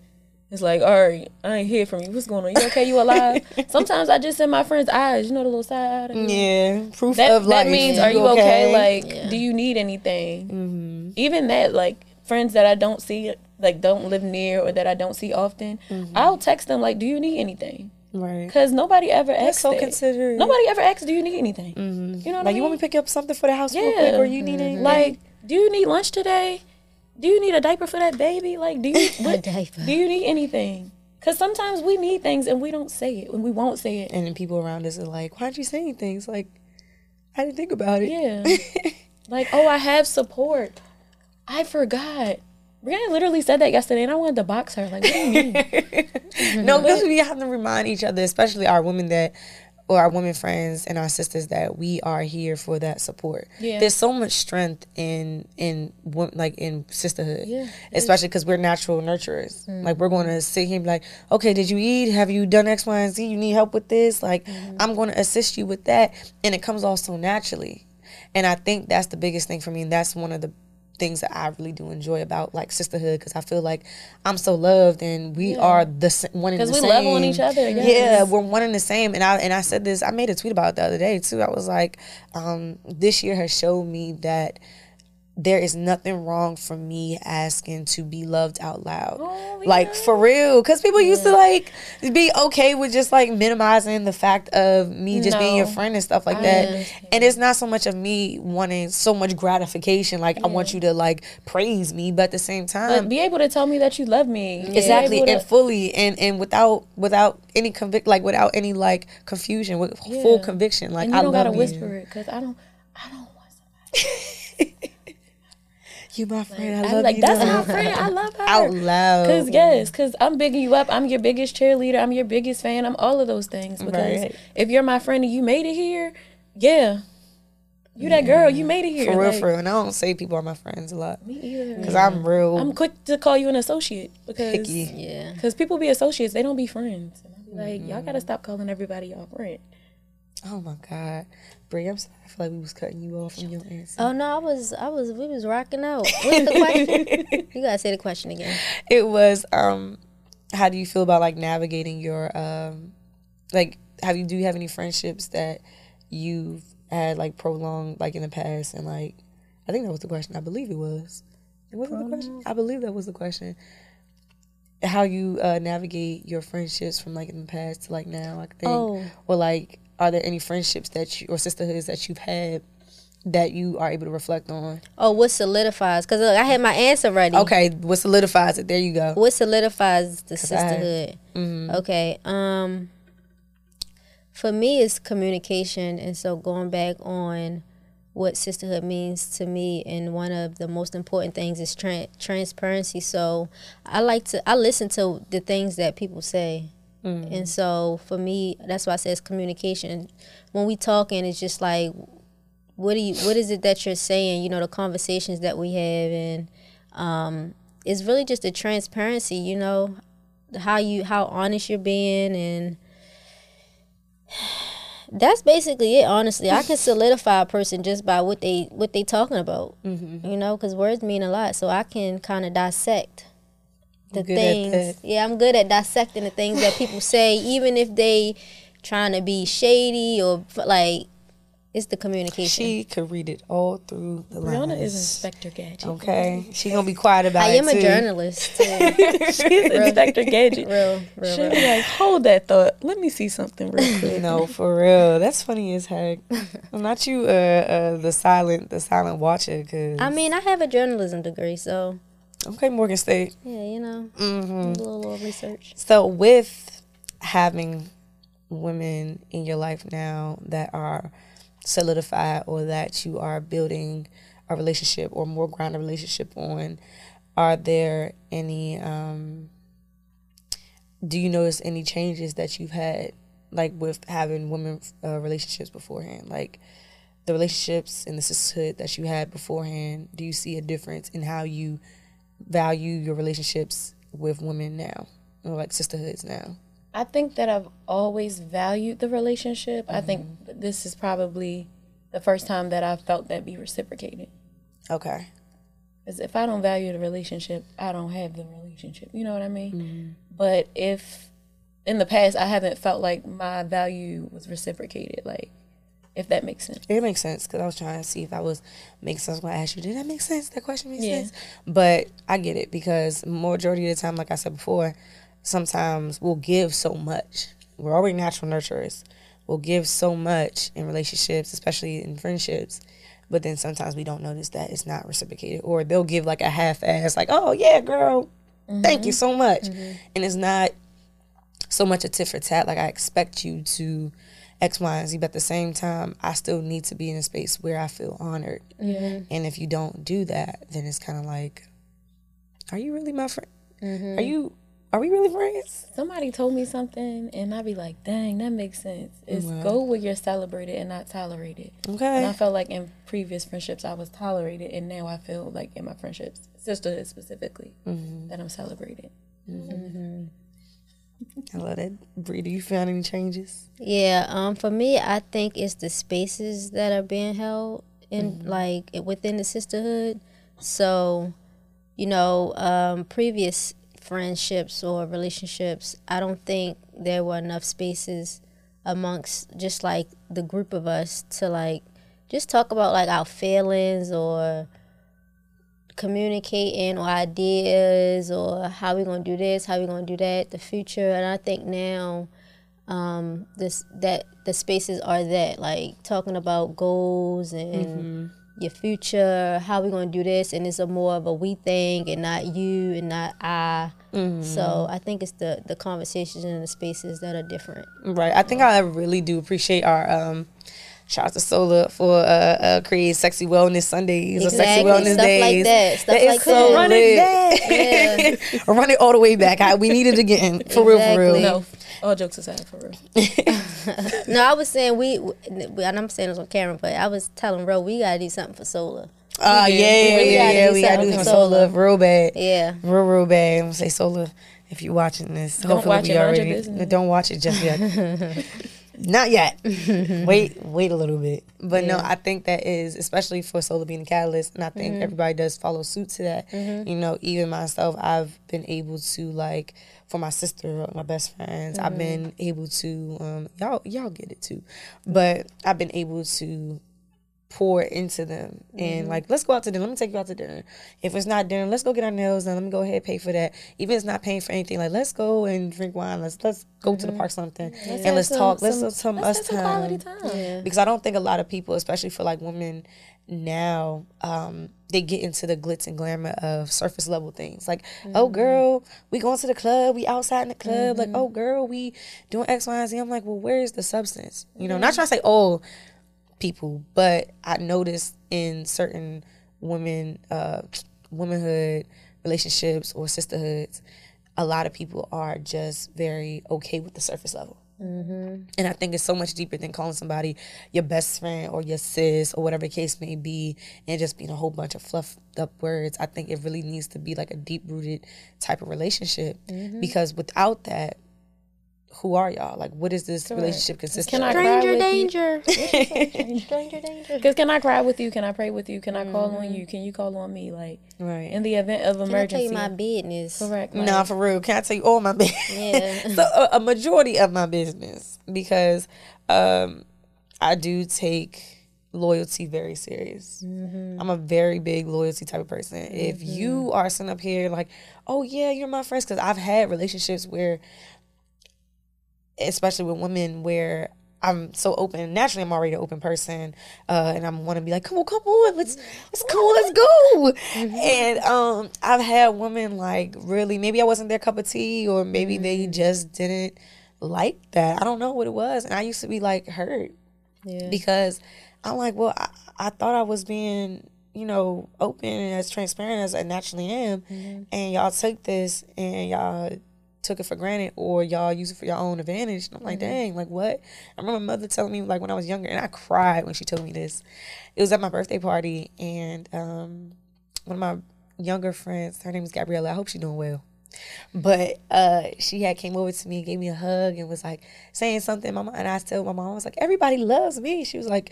It's like, all right, I ain't hear from you. What's going on? You okay? You alive? *laughs* Sometimes I just send my friends eyes. You know the little side eye. Yeah. Proof That, of life. that means, are you okay? Like, do you need anything? Mm-hmm. Even that, like, friends that I don't see, like, don't live near or that I don't see often, mm-hmm. I'll text them, like, do you need anything? Right. Because nobody ever asks That's so that. considerate. Nobody ever asks, do you need anything? Mm-hmm. You know what I Like mean? you want me to pick up something for the house real Yeah. quick, or you need anything? Like, do you need lunch today? Do you need a diaper for that baby? Like, do you *laughs* what, diaper. do you need anything? Because sometimes we need things and we don't say it, and we won't say it. and then people around us are like, "Why aren't you saying things?" Like, I didn't think about it. Yeah. *laughs* like, oh, I have support. I forgot. Brianna literally said that yesterday, and I wanted to box her. Like, what do you mean? *laughs* No, because we have to remind each other, especially our women that, or our women friends and our sisters, that we are here for that support. Yeah. There's so much strength in in like in sisterhood, Yeah. especially because we're natural nurturers. Mm-hmm. Like we're going to sit here and be like, okay, did you eat? Have you done X, Y, and Z? You need help with this? Like mm-hmm. I'm going to assist you with that, and it comes off so naturally. And I think that's the biggest thing for me, and that's one of the things that I really do enjoy about like sisterhood because I feel like I'm so loved and we are the one and the same. Because we love on each other. Yeah, we're one and the same. And I and I said this. I made a tweet about it the other day too. I was like, um, this year has showed me that there is nothing wrong for me asking to be loved out loud. Oh, like for real. Cause people used to like be okay with just like minimizing the fact of me just being your friend and stuff like that. And it's not so much of me wanting so much gratification. Like I want you to like praise me, but at the same time But be able to tell me that you love me. Exactly able to- and fully and and without without any convict like without any like confusion with full conviction like and you i don't love gotta you whisper it because I don't. I don't want somebody. *laughs* you my friend i love you. I'm love like, you that's my friend. I love *laughs* her. out loud Cause yes, cause I'm bigging you up. I'm your biggest cheerleader. I'm your biggest fan. I'm all of those things. Because Right. if you're my friend and you made it here, yeah, you that girl. You made it here. for real Like, for real and i don't say people are my friends a lot Me either. because i'm real I'm quick to call you an associate because picky Yeah. cause people be associates. They don't be friends. And I be like, y'all Mm-hmm. gotta stop calling everybody y'all friend. oh my god Bre, i'm sorry i feel like we was cutting you off from your answer Oh no, I was, I was, we was rocking out. What's the question? *laughs* you gotta say the question again. it was um how do you feel about like navigating your um like have you do you have any friendships that you've had like prolonged like in the past and like I think that was the question. I believe it was. It wasn't the question. I believe that was the question. How you uh, navigate your friendships from like in the past to like now, I think, Oh. or like, are there any friendships that you or sisterhoods that you've had that you are able to reflect on? Oh, what solidifies? Cause I had my answer ready. Okay, what solidifies it? There you go. What solidifies the I- sisterhood? Okay. Um for me it's communication and so going back on what sisterhood means to me and one of the most important things is tran transparency so i like to i listen to the things that people say and so for me that's why i say it's communication when we talking it's just like what do you what is it that you're saying you know the conversations that we have and um it's really just the transparency you know how you how honest you're being and *sighs* that's basically it. Honestly, I can solidify a person just by what they what they talking about. Mm-hmm. You know, because words mean a lot, so I can kind of dissect the Good at things. that. Yeah, I'm good at dissecting the things that people say, even if they trying to be shady or like it's the communication. She could read it all through the Brianna lines. is Inspector Gadget. Okay, she gonna be quiet about I it I am a journalist too. *laughs* She's Inspector Gadget. real, real, She'll real. be like, hold that thought. Let me see something real *laughs* quick. No, for real. That's funny as heck. I'm not you, uh, uh, the silent, the silent watcher. Cause I mean, I have a journalism degree, so okay, Morgan State. yeah, you know, hmm a little, little research. So with having women in your life now that are solidified or that you are building a relationship or more grounded relationship on, are there any um do you notice any changes that you've had like with having women uh, relationships beforehand like the relationships and the sisterhood that you had beforehand do you see a difference in how you value your relationships with women now or like sisterhoods now I think that I've always valued the relationship. I think mm-hmm. this is probably the first time that I've felt that be reciprocated. okay Because if I don't value the relationship, I don't have the relationship. You know what I mean? Mm-hmm. But if in the past I haven't felt like my value was reciprocated, like if that makes sense. It makes sense because I was trying to see if I was making sense when I asked you. Did that make sense? That question makes Yeah. sense. But I get it because majority of the time, like I said before, sometimes we'll give so much. We're already natural nurturers. We'll give so much in relationships, especially in friendships. But then sometimes we don't notice that it's not reciprocated, or they'll give like a half ass, like, "Oh yeah, girl, thank you mm-hmm. so much," mm-hmm. and it's not so much a tit for tat. Like I expect you to X, Y, and Z, but at the same time, I still need to be in a space where I feel honored. Mm-hmm. And if you don't do that, then it's kind of like, are you really my friend? Mm-hmm. Are you? Are we really friends? Somebody told me something, and I'd be like, "Dang, that makes sense." It's go where you're celebrated and not tolerated. Okay. And I felt like in previous friendships I was tolerated, and now I feel like in my friendships, sisterhood specifically, mm-hmm. that I'm celebrated. I love that. Bre, do you find any changes? Yeah, um, for me, I think it's the spaces that are being held in like within the sisterhood. So, you know, um, previous friendships or relationships, I don't think there were enough spaces amongst just like the group of us to like just talk about like our feelings or communicating or ideas or how we're gonna do this, how we're gonna do that, the future. And I think now um this that the spaces are that like talking about goals and your future how we're going to do this. And it's a more of a we thing and not you and not i. So i think it's the the conversations and the spaces that are different. Right. I think I really do appreciate our um shout out to Sola for uh, uh creating sexy wellness Sundays or sexy wellness stuff like days. that, stuff is like so that. Run it lit. *laughs* Run it all the way back. I, we need it again. For real, for real. No, all jokes aside, for real. *laughs* no i was saying we we- and i'm saying this on camera but i was telling ro we gotta do something for Sola Oh We yeah, did. yeah, We yeah, gotta yeah. do We gotta do something some for Sola Sola. real bad. yeah Real, real bad. I'm gonna say Sola, if you're watching this, hopefully watch we it, already don't watch it just yet. *laughs* Not yet. *laughs* wait, wait a little bit. But no, I think that is especially for Sola being a catalyst, and I think mm-hmm. everybody does follow suit to that. Mm-hmm. You know, even myself, I've been able to like for my sister, my best friends, I've mm-hmm. been able to um y'all y'all get it too, but I've been able to pour into them. And mm-hmm. like let's go out to dinner. Let me take you out to dinner. If it's not dinner let's go get our nails done. Let me go ahead and pay for that. Even if it's not paying for anything like let's go and drink wine. Let's let's go to the mm-hmm. park something and let's some- talk. Let's have some let's us some time quality time. yeah. Because I don't think a lot of people, especially for like women now, um, they get into the glitz and glamour of surface level things. Like, oh mm-hmm. girl, we going to the club, we outside in the club. Like, oh girl, we doing X, Y, and Z. I'm like, well, where's the substance? You know, not trying to say all people, but I noticed in certain women, uh, womanhood relationships or sisterhoods, a lot of people are just very okay with the surface level. And I think it's so much deeper than calling somebody your best friend or your sis or whatever the case may be and just being a whole bunch of fluffed up words. I think it really needs to be like a deep rooted type of relationship because without that, who are y'all? Like, what is this relationship consist Can of? I Stranger danger. *laughs* Stranger danger. *laughs* Because can I cry with you? Can I pray with you? Can I call on you? Mm-hmm. Can you call on me? Like right. in the event of emergency. Can I tell emergency. you my business? Correct. Like, Nah, for real. Can I tell you all my business? Yeah. *laughs* so a, a majority of my business because um, I do take loyalty very serious. Mm-hmm. I'm a very big loyalty type of person. If you mm-hmm. are sitting up here like, oh yeah, you're my friends, because I've had relationships where, especially with women, where I'm so open. Naturally, I'm already an open person, uh, and I want to be like, come on, come on, let's let's come on, let's go. And um, I've had women like really, maybe I wasn't their cup of tea, or maybe they just didn't like that. I don't know what it was, and I used to be like hurt Yeah. because I'm like, well, I, I thought I was being, you know, open and as transparent as I naturally am, and y'all took this and y'all took it for granted or y'all use it for your own advantage. And I'm like, dang, like what? I remember my mother telling me like when I was younger, and I cried when she told me this. It was at my birthday party, and um, one of my younger friends, her name is Gabriella. I hope she's doing well. But uh, she had came over to me, and gave me a hug, and was like saying something. My mom, and I told my mom, I was like, everybody loves me. She was like,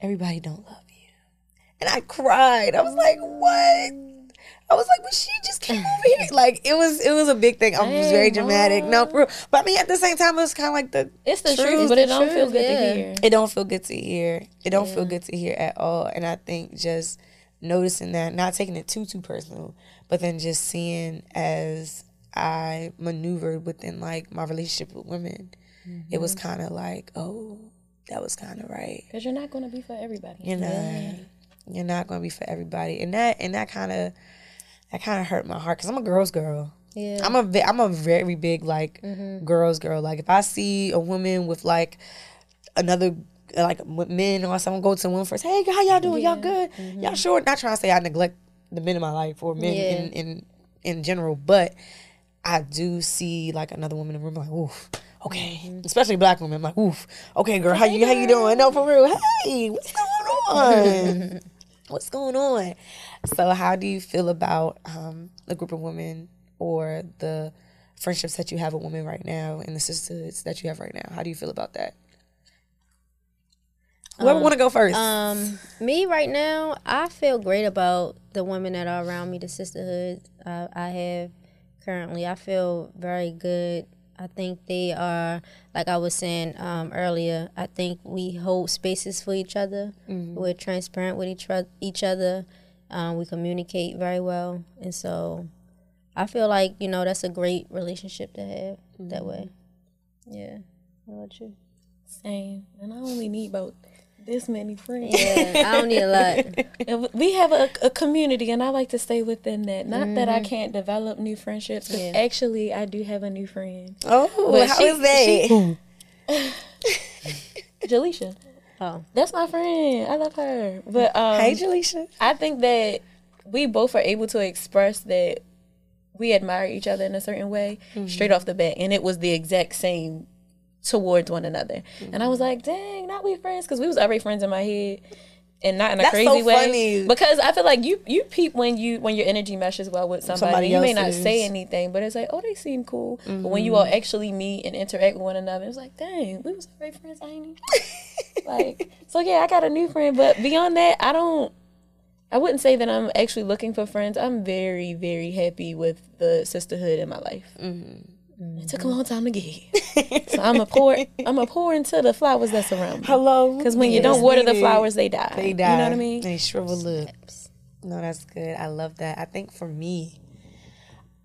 everybody don't love you. And I cried. I was like, what? I was like, but she just came over here. Like it was, it was a big thing. I um, was Dang, very dramatic. No, for but I mean, at the same time, it was kind of like the It's the truth. truth, but it don't feel good yeah. to hear. it don't feel good to hear. It don't feel good to hear at all. And I think just noticing that, not taking it too too personal, but then just seeing as I maneuvered within like my relationship with women, it was mm-hmm. kind of like, oh, that was kind of right. Because you're not going to be for everybody. You know, you're not gonna be for everybody, and that and that kind of that kind of hurt my heart because I'm a girl's girl. Yeah. I'm a I'm a very big like mm-hmm. girls girl. Like if I see a woman with like another like men or someone go to one first, hey, how y'all doing? Y'all good? Mm-hmm. Y'all sure? Not trying to say I neglect the men in my life or men Yeah. in, in in general, but I do see like another woman in the room like, oof, okay, mm-hmm. especially black women. I'm like, oof, okay, girl, how you how you doing? No, for real. Hey, what's going on? *laughs* what's going on? So, how do you feel about um, the group of women or the friendships that you have with women right now and the sisterhoods that you have right now? How do you feel about that? Whoever want to go first? Um, me right now, I feel great about the women that are around me, the sisterhood I, I have currently. I feel very good. I think they are, like I was saying um, earlier, I think we hold spaces for each other. We're transparent with each, each other. Um, we communicate very well. And so I feel like, you know, that's a great relationship to have that way. Yeah. What about you? Same. And I only need about this many friends. Yeah, I don't need a lot. *laughs* We have a, a community, and I like to stay within that. Not that I can't develop new friendships, but Mm-hmm. Yeah. actually, I do have a new friend, oh, but how she- is that? *laughs* Jaleisha. Oh. That's my friend. I love her. But um, hey, Jaleisha. I think that we both are able to express that we admire each other in a certain way straight off the bat, and it was the exact same towards one another. And I was like, dang, not we friends, because we was already friends in my head. And not in a That's so crazy way, funny. because I feel like you you peep when you when your energy meshes well with somebody. Somebody you may not say anything, but it's like, oh, they seem cool. But when mm-hmm. you all actually meet and interact with one another, it's like, dang, we was great friends, ain't we? *laughs* like so yeah i got a new friend but beyond that i don't i wouldn't say that i'm actually looking for friends i'm very very happy with the sisterhood in my life mm-hmm. Mm-hmm. it took a long time to get here so i'm a pour i'm a pour into the flowers that surround me Hello. because when you don't water the flowers they die They die. you know what i mean They shrivel up. No, that's good. I love that. I think for me,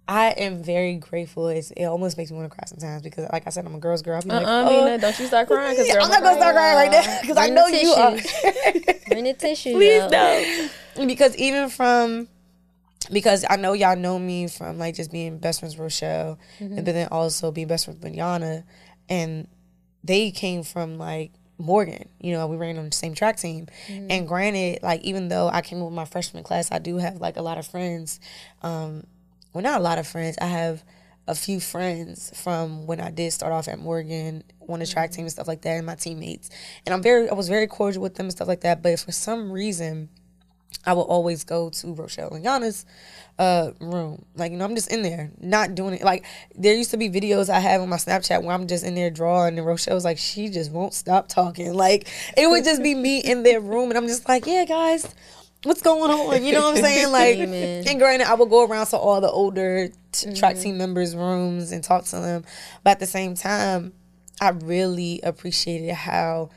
I am very grateful. It's, it almost makes me want to cry sometimes because, like I said, I'm a girl's girl. I'll be like, uh-uh, oh, Mina, don't you start crying *laughs* I'm not gonna start crying right now because I know you are. *laughs* Bring the tissue. please don't because even from because I know y'all know me from like just being best friends with Rochelle and mm-hmm. then also being best friends with Yana and they came from like Morgan. You know, we ran on the same track team. Mm-hmm. And granted, like even though I came with my freshman class, I do have like a lot of friends. Um, well not a lot of friends. I have a few friends from when I did start off at Morgan on the track mm-hmm. team and stuff like that and my teammates. And I'm very I was very cordial with them and stuff like that. But for some reason I will always go to Rochelle and Yana's uh room. Like, you know, I'm just in there, not doing it. Like there used to be videos I have on my Snapchat where I'm just in there drawing and Rochelle was like, she just won't stop talking. *laughs* Like it would just be me in their room and I'm just like, Yeah, guys, what's going on? You know what I'm saying? *laughs* Like Amen. and granted I would go around to all the older t- track team members' rooms and talk to them. But at the same time, I really appreciated how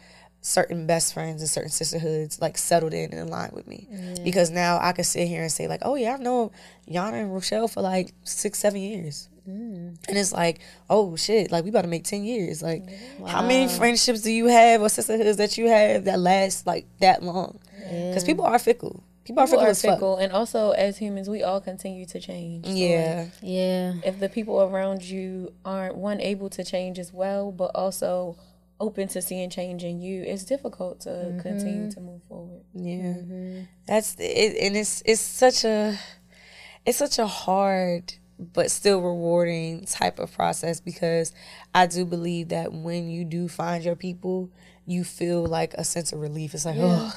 certain best friends and certain sisterhoods like settled in and aligned with me because now I can sit here and say like, oh yeah, I've known Yana and Rochelle for like six, seven years. Mm. And it's like, oh shit, like we about to make 10 years. Like, how many friendships do you have or sisterhoods that you have that last like that long? Because people are fickle. People are People fickle are as fuck. fickle, and also as humans, we all continue to change. So, like, Yeah. Yeah. if the people around you aren't one able to change as well, but also open to seeing change in you, it's difficult to Mm-hmm. continue to move forward. Yeah, that's it, and it's it's such a it's such a hard but still rewarding type of process because I do believe that when you do find your people, you feel like a sense of relief. It's like, oh,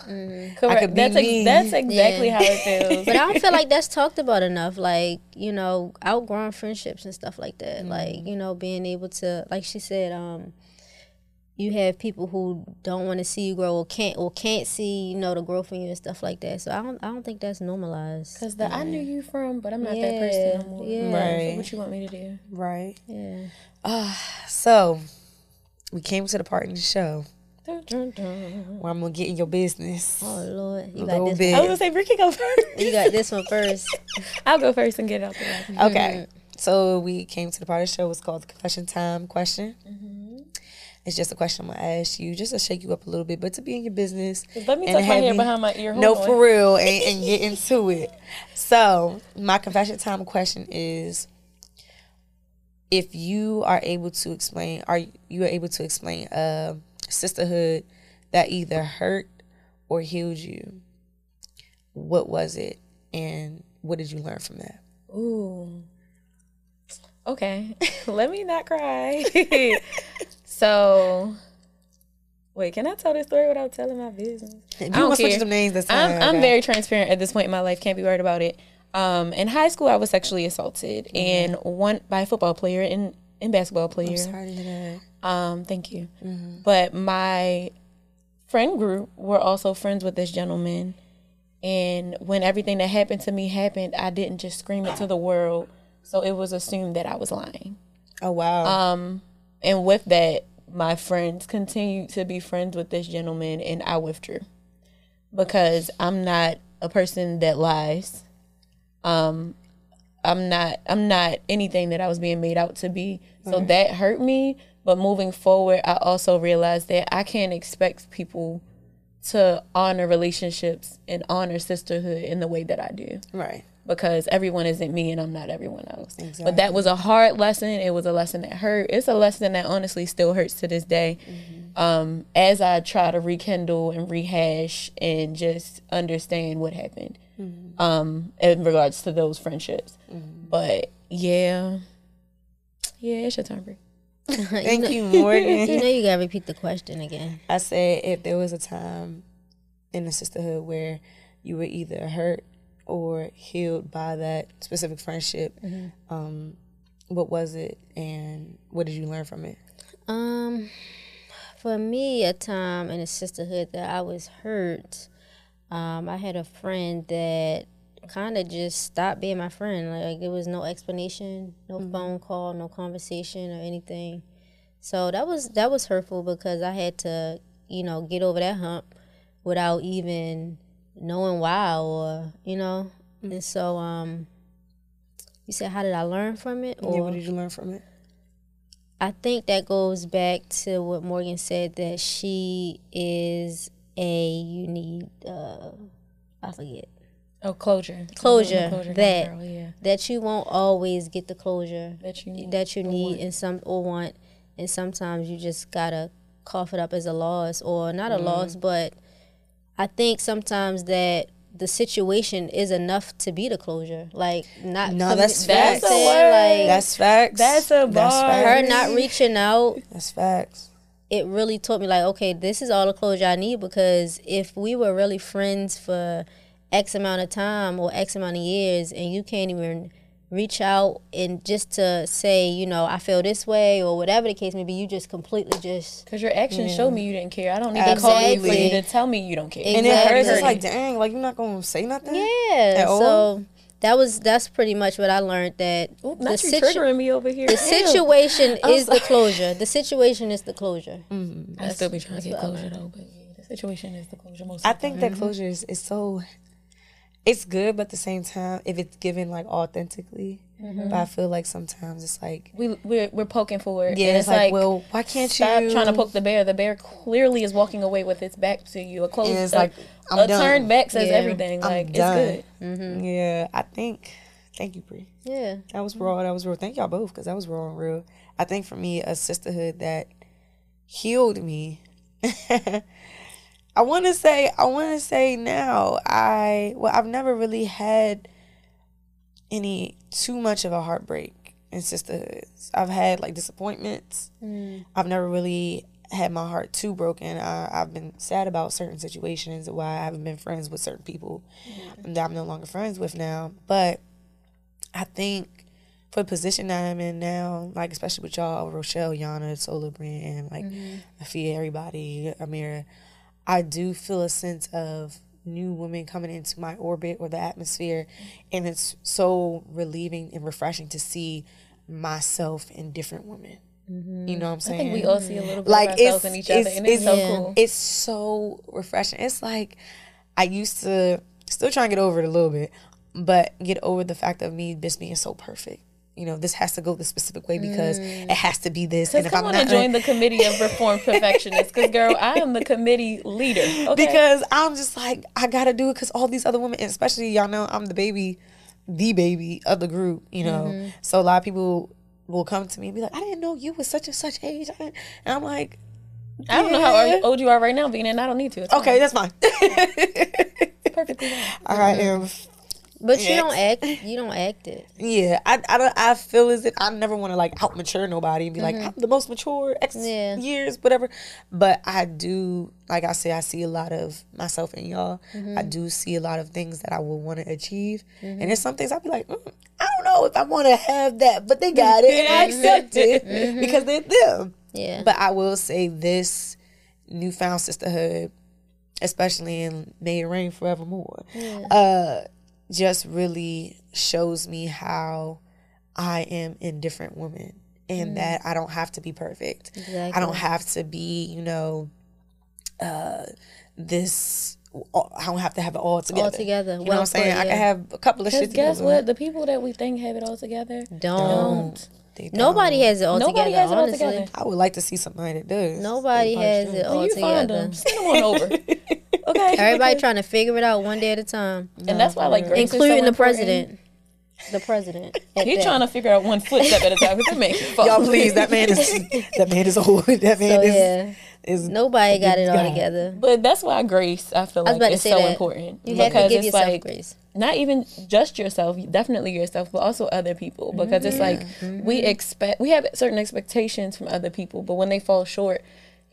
Correct. could be that's ex- me. that's exactly Yeah. how it feels. *laughs* But I don't feel like that's talked about enough. Like, you know, outgrowing friendships and stuff like that. Like, you know, being able to like she said, um, you have people who don't want to see you grow or can't or can't see, you know, the growth in you and stuff like that. So I don't I don't think that's normalized. Because the I knew you from, but I'm not that person no more. Yeah. Right. So what you want me to do? right. Yeah. Ah, so we came to the part in the show Dun, dun, dun. where I'm gonna get in your business Oh Lord. You a got this bit. I was gonna say Ricky go first. you got this one first. *laughs* I'll go first and get it out the way. Okay. So we came to the part of the show. It's called the confession time question. Mm-hmm. It's just a question I'm gonna ask you, just to shake you up a little bit, but to be in your business. Let me tuck my hair behind my ear. Hold No, on. for real, and, and get into it. So my confession time question is: If you are able to explain, are you are able to explain a sisterhood that either hurt or healed you? What was it, and what did you learn from that? Ooh. Okay. *laughs* Let me not cry. *laughs* *laughs* so, wait, can I tell this story without telling my business? If you don't want to care. them names this time, I'm, I'm okay. very transparent at this point in my life. Can't be worried about it. Um, in high school, I was sexually assaulted and one by a football player and, and basketball player. sorry to hear that. Um, thank you. But my friend group were also friends with this gentleman. And when everything that happened to me happened, I didn't just scream it to the world. So it was assumed that I was lying. Oh wow. Um, and with that, my friends continued to be friends with this gentleman, and I withdrew because I'm not a person that lies. Um, I'm not. I'm not anything that I was being made out to be. So that hurt me. But moving forward, I also realized that I can't expect people to honor relationships and honor sisterhood in the way that I do right. Because everyone isn't me and I'm not everyone else. But that was a hard lesson. It was a lesson that hurt. It's a lesson that honestly still hurts to this day. Um, as I try to rekindle and rehash and just understand what happened um, in regards to those friendships. But yeah, yeah, it's your turn, Bre. *laughs* Thank you, Morgan. *laughs* You know you gotta repeat the question again. I said if there was a time in the sisterhood where you were either hurt or healed by that specific friendship, um, what was it and what did you learn from it? Um, for me, a time in a sisterhood that I was hurt. Um, I had a friend that kind of just stopped being my friend. Like there was no explanation, no phone call, no conversation or anything. So that was that was hurtful because I had to, you know, get over that hump without even knowing why or you know. And so, um, you said, how did I learn from it? Or yeah, what did you learn from it? I think that goes back to what Morgan said that she is a you need uh I forget Oh, closure. Closure, Closure, that. girl, yeah. that you won't always get the closure That you need. that you need and some or want and sometimes you just gotta cough it up as a loss or not a Mm-hmm. loss but I think sometimes that the situation is enough to be the closure like not No, commi- that's That's facts. a saying, word. like That's facts. That's a That's bar. her not reaching out That's facts. it really taught me like okay this is all the closure i need because if we were really friends for X amount of time or X amount of years, and you can't even reach out and just to say, you know, I feel this way or whatever the case may be, you just completely just Because your actions show me you didn't care. I don't need to call you for Exactly. you to tell me you don't care. And it hurts. It's like, dang, like you're not gonna say nothing. yeah. At all? So that was that's pretty much what I learned that Oop, the, situ- triggering me over here. the situation is the closure. The situation is the closure. Mm-hmm. I still be trying to get closure though, but yeah, the situation is the closure most. I of the think that mm-hmm. closure is, is so it's good, but at the same time, if it's given like authentically, mm-hmm. but I feel like sometimes it's like we we're, we're poking for it. yeah, and it's, like, well, why can't stop you trying to poke the bear. The bear clearly is walking away with its back to you. A closed, And it's a, like, I'm a done. turned back says Yeah. everything. I'm like done. it's good. Mm-hmm. Mm-hmm. Yeah, I think. Thank you, Bre. Yeah. That was raw. That was real. Thank y'all both because that was raw and real. I think for me, a sisterhood that healed me. *laughs* I want to say, I want to say now, I well, I've never really had any too much of a heartbreak in sisterhoods. I've had like disappointments. Mm. I've never really had my heart too broken. I, I've been sad about certain situations why I haven't been friends with certain people that I'm no longer friends with now. But I think for the position that I'm in now, like especially with y'all, Rochelle, Yana, Solar Brand, like mm-hmm. Afia, everybody, Amira, I do feel a sense of new women coming into my orbit or the atmosphere, and it's so relieving and refreshing to see myself in different women. Mm-hmm. You know what I'm saying? I think we all see a little bit Like, of ourselves it's- in each other, and it's, so it's- cool. it's so refreshing. It's like I used to still trying to get over it a little bit, but get over the fact of me just being so perfect. You know, this has to go the specific way because it has to be this. And if I'm not join the committee of reformed *laughs* perfectionists. Because girl, I am the committee leader. Okay. because I'm just like I gotta do it because all these other women, especially y'all know I'm the baby, the baby of the group. You know, Mm-hmm. so a lot of people will come to me and be like, "I didn't know you was such and such age," and I'm like, I don't know how old you are right now, Vina, and I don't need to. It's "Okay, that's fine." fine. *laughs* perfectly fine. I am But you don't act *laughs* you don't act it. Yeah, I, I, don't- I feel as if I never want to like out mature nobody and be like I'm the most mature X Yeah. years, whatever. But I do, like I say, I see a lot of myself in y'all. I do see a lot of things that I would want to achieve, and there's some things I'd be like, mm, I don't know if I want to have that, but they got it, *laughs* and I accept it *laughs* because they're them. Yeah. But I will say this newfound sisterhood, especially in May it Rain Forevermore, uh, just really shows me how I am in different women and that I don't have to be perfect. I don't have to be, you know, uh, this. I don't have to have it all together. All together. You know what I'm saying? put, I can have a couple of Because shit guess what? The people that we think have it all together Don't. They don't. Nobody has it all Nobody together. has it all honestly. together. I would like to see somebody that does. Nobody has it all When you find together. them, send them on over. *laughs* Okay. Everybody trying to figure it out one day at a time, and that's why like Grace is so including the important. president. The president. *laughs* He's that. trying to figure out one footstep at a time because that man fall. Y'all please, that man is *laughs* that man is old. That man So is yeah, is nobody got it all God. together. But that's why grace, I feel like, about to is so that. important. You have to because give it's yourself like grace. not even just yourself, definitely yourself, but also other people. Because it's like Mm-hmm. we expect we have certain expectations from other people, but when they fall short,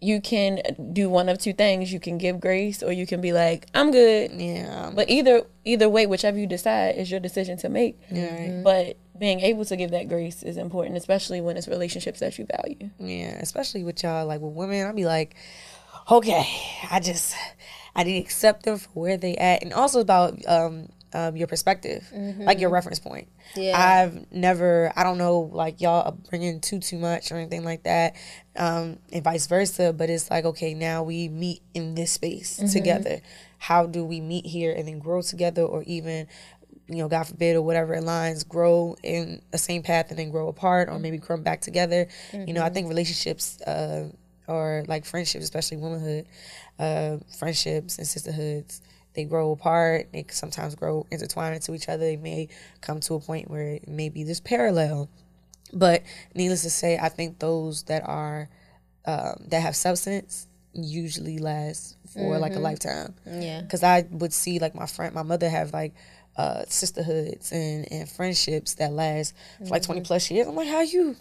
you can do one of two things. You can give grace or you can be like, I'm good. yeah. But either either way, whichever you decide is your decision to make. Right. But being able to give that grace is important, especially when it's relationships that you value. Yeah, especially with y'all, like with women, I'll be like, okay, I just, I didn't accept them for where they at, and also about um, um your perspective, like your reference point. Yeah. I've never, I don't know, like y'all are bringing too too much or anything like that, um, and vice versa. But it's like, okay, now we meet in this space together. How do we meet here and then grow together, or even you know, God forbid, or whatever it lines, grow in the same path and then grow apart, or maybe come back together. You know, I think relationships, uh, or like friendships, especially womanhood, uh, friendships and sisterhoods, they grow apart. They sometimes grow intertwined into each other. They may come to a point where maybe there's parallel. But needless to say, I think those that are um, that have substance usually last for like a lifetime Yeah. because I would see like my friend, my mother have like uh, sisterhoods and, and friendships that last for like 20 plus years. I'm like, how you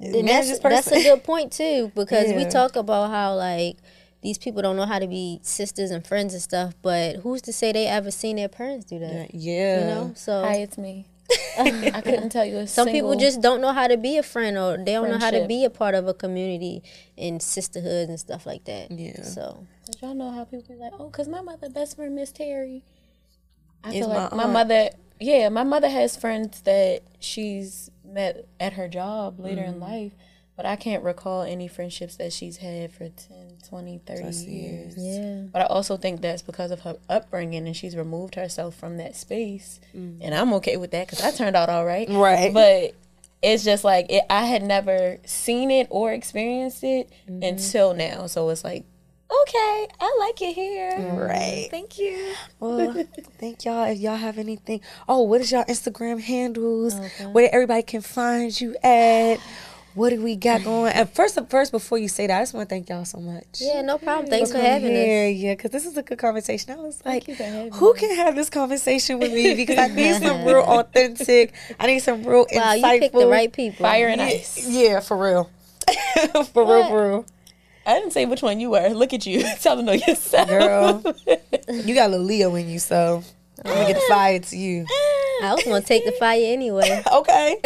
And that's this that's a good point too because we *laughs* talk about how like these people don't know how to be sisters and friends and stuff. But who's to say they ever seen their parents do that? Yeah. You know, so Hi, it's me. I couldn't tell you a *laughs* some people just don't know how to be a friend or they don't know how to be a part of a community and sisterhood and stuff like that. Yeah. So Did y'all know how people be like, oh, cause my mother best friend Miss Terry. I Is feel like my my, mother, yeah, my mother has friends that she's met at her job later Mm-hmm. in life, but I can't recall any friendships that she's had for 10, 20, 30 years. years. yeah. But I also think that's because of her upbringing and she's removed herself from that space. Mm. And I'm okay with that because I turned out all right. Right. But it's just like it, I had never seen it or experienced it Mm-hmm. until now. So it's like, okay, I like it here. Right. Thank you. Well, *laughs* thank y'all. If y'all have anything, oh, what is y'all Instagram handles? Where everybody can find you at? What do we got going? And first, first, before you say that, I just want to thank y'all so much. Yeah, no problem. Thanks for coming having here. us. Yeah, yeah, because this is a good conversation. I was like, you for having who can have this conversation with me? *laughs* Because I need some real authentic. I need some real Wow, insightful. you picked the right people. Fire and Yeah, ice. yeah, for real. *laughs* for real, for real. I didn't say which one you were. Look at you. *laughs* Tell them know yourself. Girl. You got a little Leo in you, so I'm gonna get the fire to you. I was gonna take the fire anyway. Okay.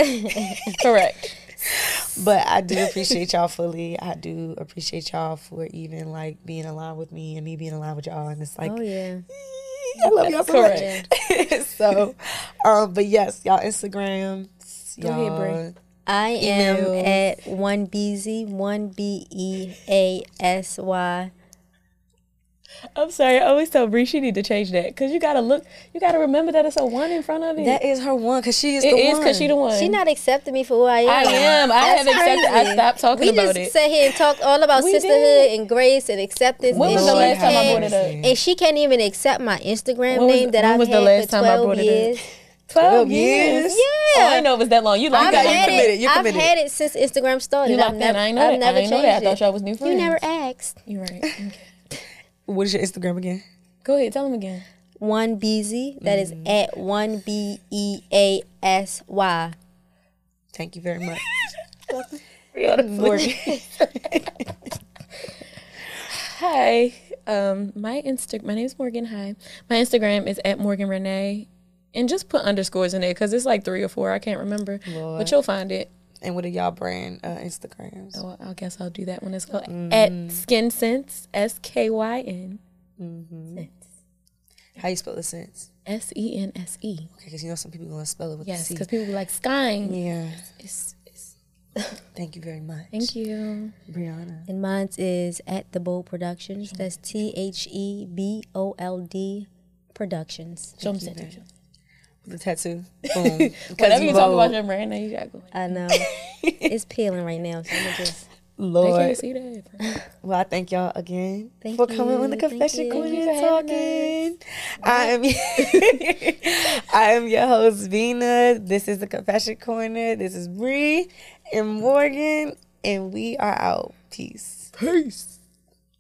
Correct. *laughs* But I do appreciate y'all fully. I do appreciate y'all for even like being aligned with me and me being aligned with y'all. And it's like, Oh yeah. I love y'all so Correct. much. *laughs* so, um, but yes, y'all Instagram. Go ahead, Bre. I am Emails. at one Beasy, one B E A S Y. I'm sorry. I always tell Bre she need to change that because you gotta look. You gotta remember that it's a one in front of it. That is her one because she is it the is one. because she the one. She not accepting me for who I am. I am. I have accepted. I stopped talking we about just it. sat here and talked all about We sisterhood did. and grace and acceptance. When and was the she last time I can't- brought it up? And she can't even accept my Instagram When was- name that I've was the had last for time I 12 brought it up? years. *laughs* 12 years. Yeah. Oh, I know it was that long. You like I've got- that? you committed, it. you I've had it since Instagram started. You I've locked in. never, I know I've that. never I ain't know changed that. I thought y'all was new friends. You never asked. You're right. Okay. What is your Instagram again? Go ahead. Tell them again. One Beasy. That is Mm. at one B E A S Y. Thank you very much. Morgan. *laughs* Hi. Um, my Insta. My name is Morgan. Hi. My Instagram is at Morgan Renee, and just put underscores in there because it's like three or four. I can't remember, Lord. but you'll find it. And what are y'all brand uh, Instagrams? Oh, I guess I'll do that one as well. At Skyn Sense. S K Y N. Sense. How you spell the sense? S E N S E. Okay, because you know some people gonna spell it with Yes, the C. because people be like Skine. Yeah. It's, it's, *laughs* Thank you very much. thank you. Brianna. And mine is at the Bold Productions. That's T H E B O L D Productions. Show them that. The tattoo. *laughs* Boom. Whenever you talk about your brand, now you gotta go. I know. *laughs* it's peeling right now, so I'm just. Lord. see that. *laughs* Well, I thank y'all again Thank for coming on the confession you. corner Thank and you talking. I am I am your host Vina. This is the confession corner. This is Bre and Morgan, and we are out. Peace. Peace.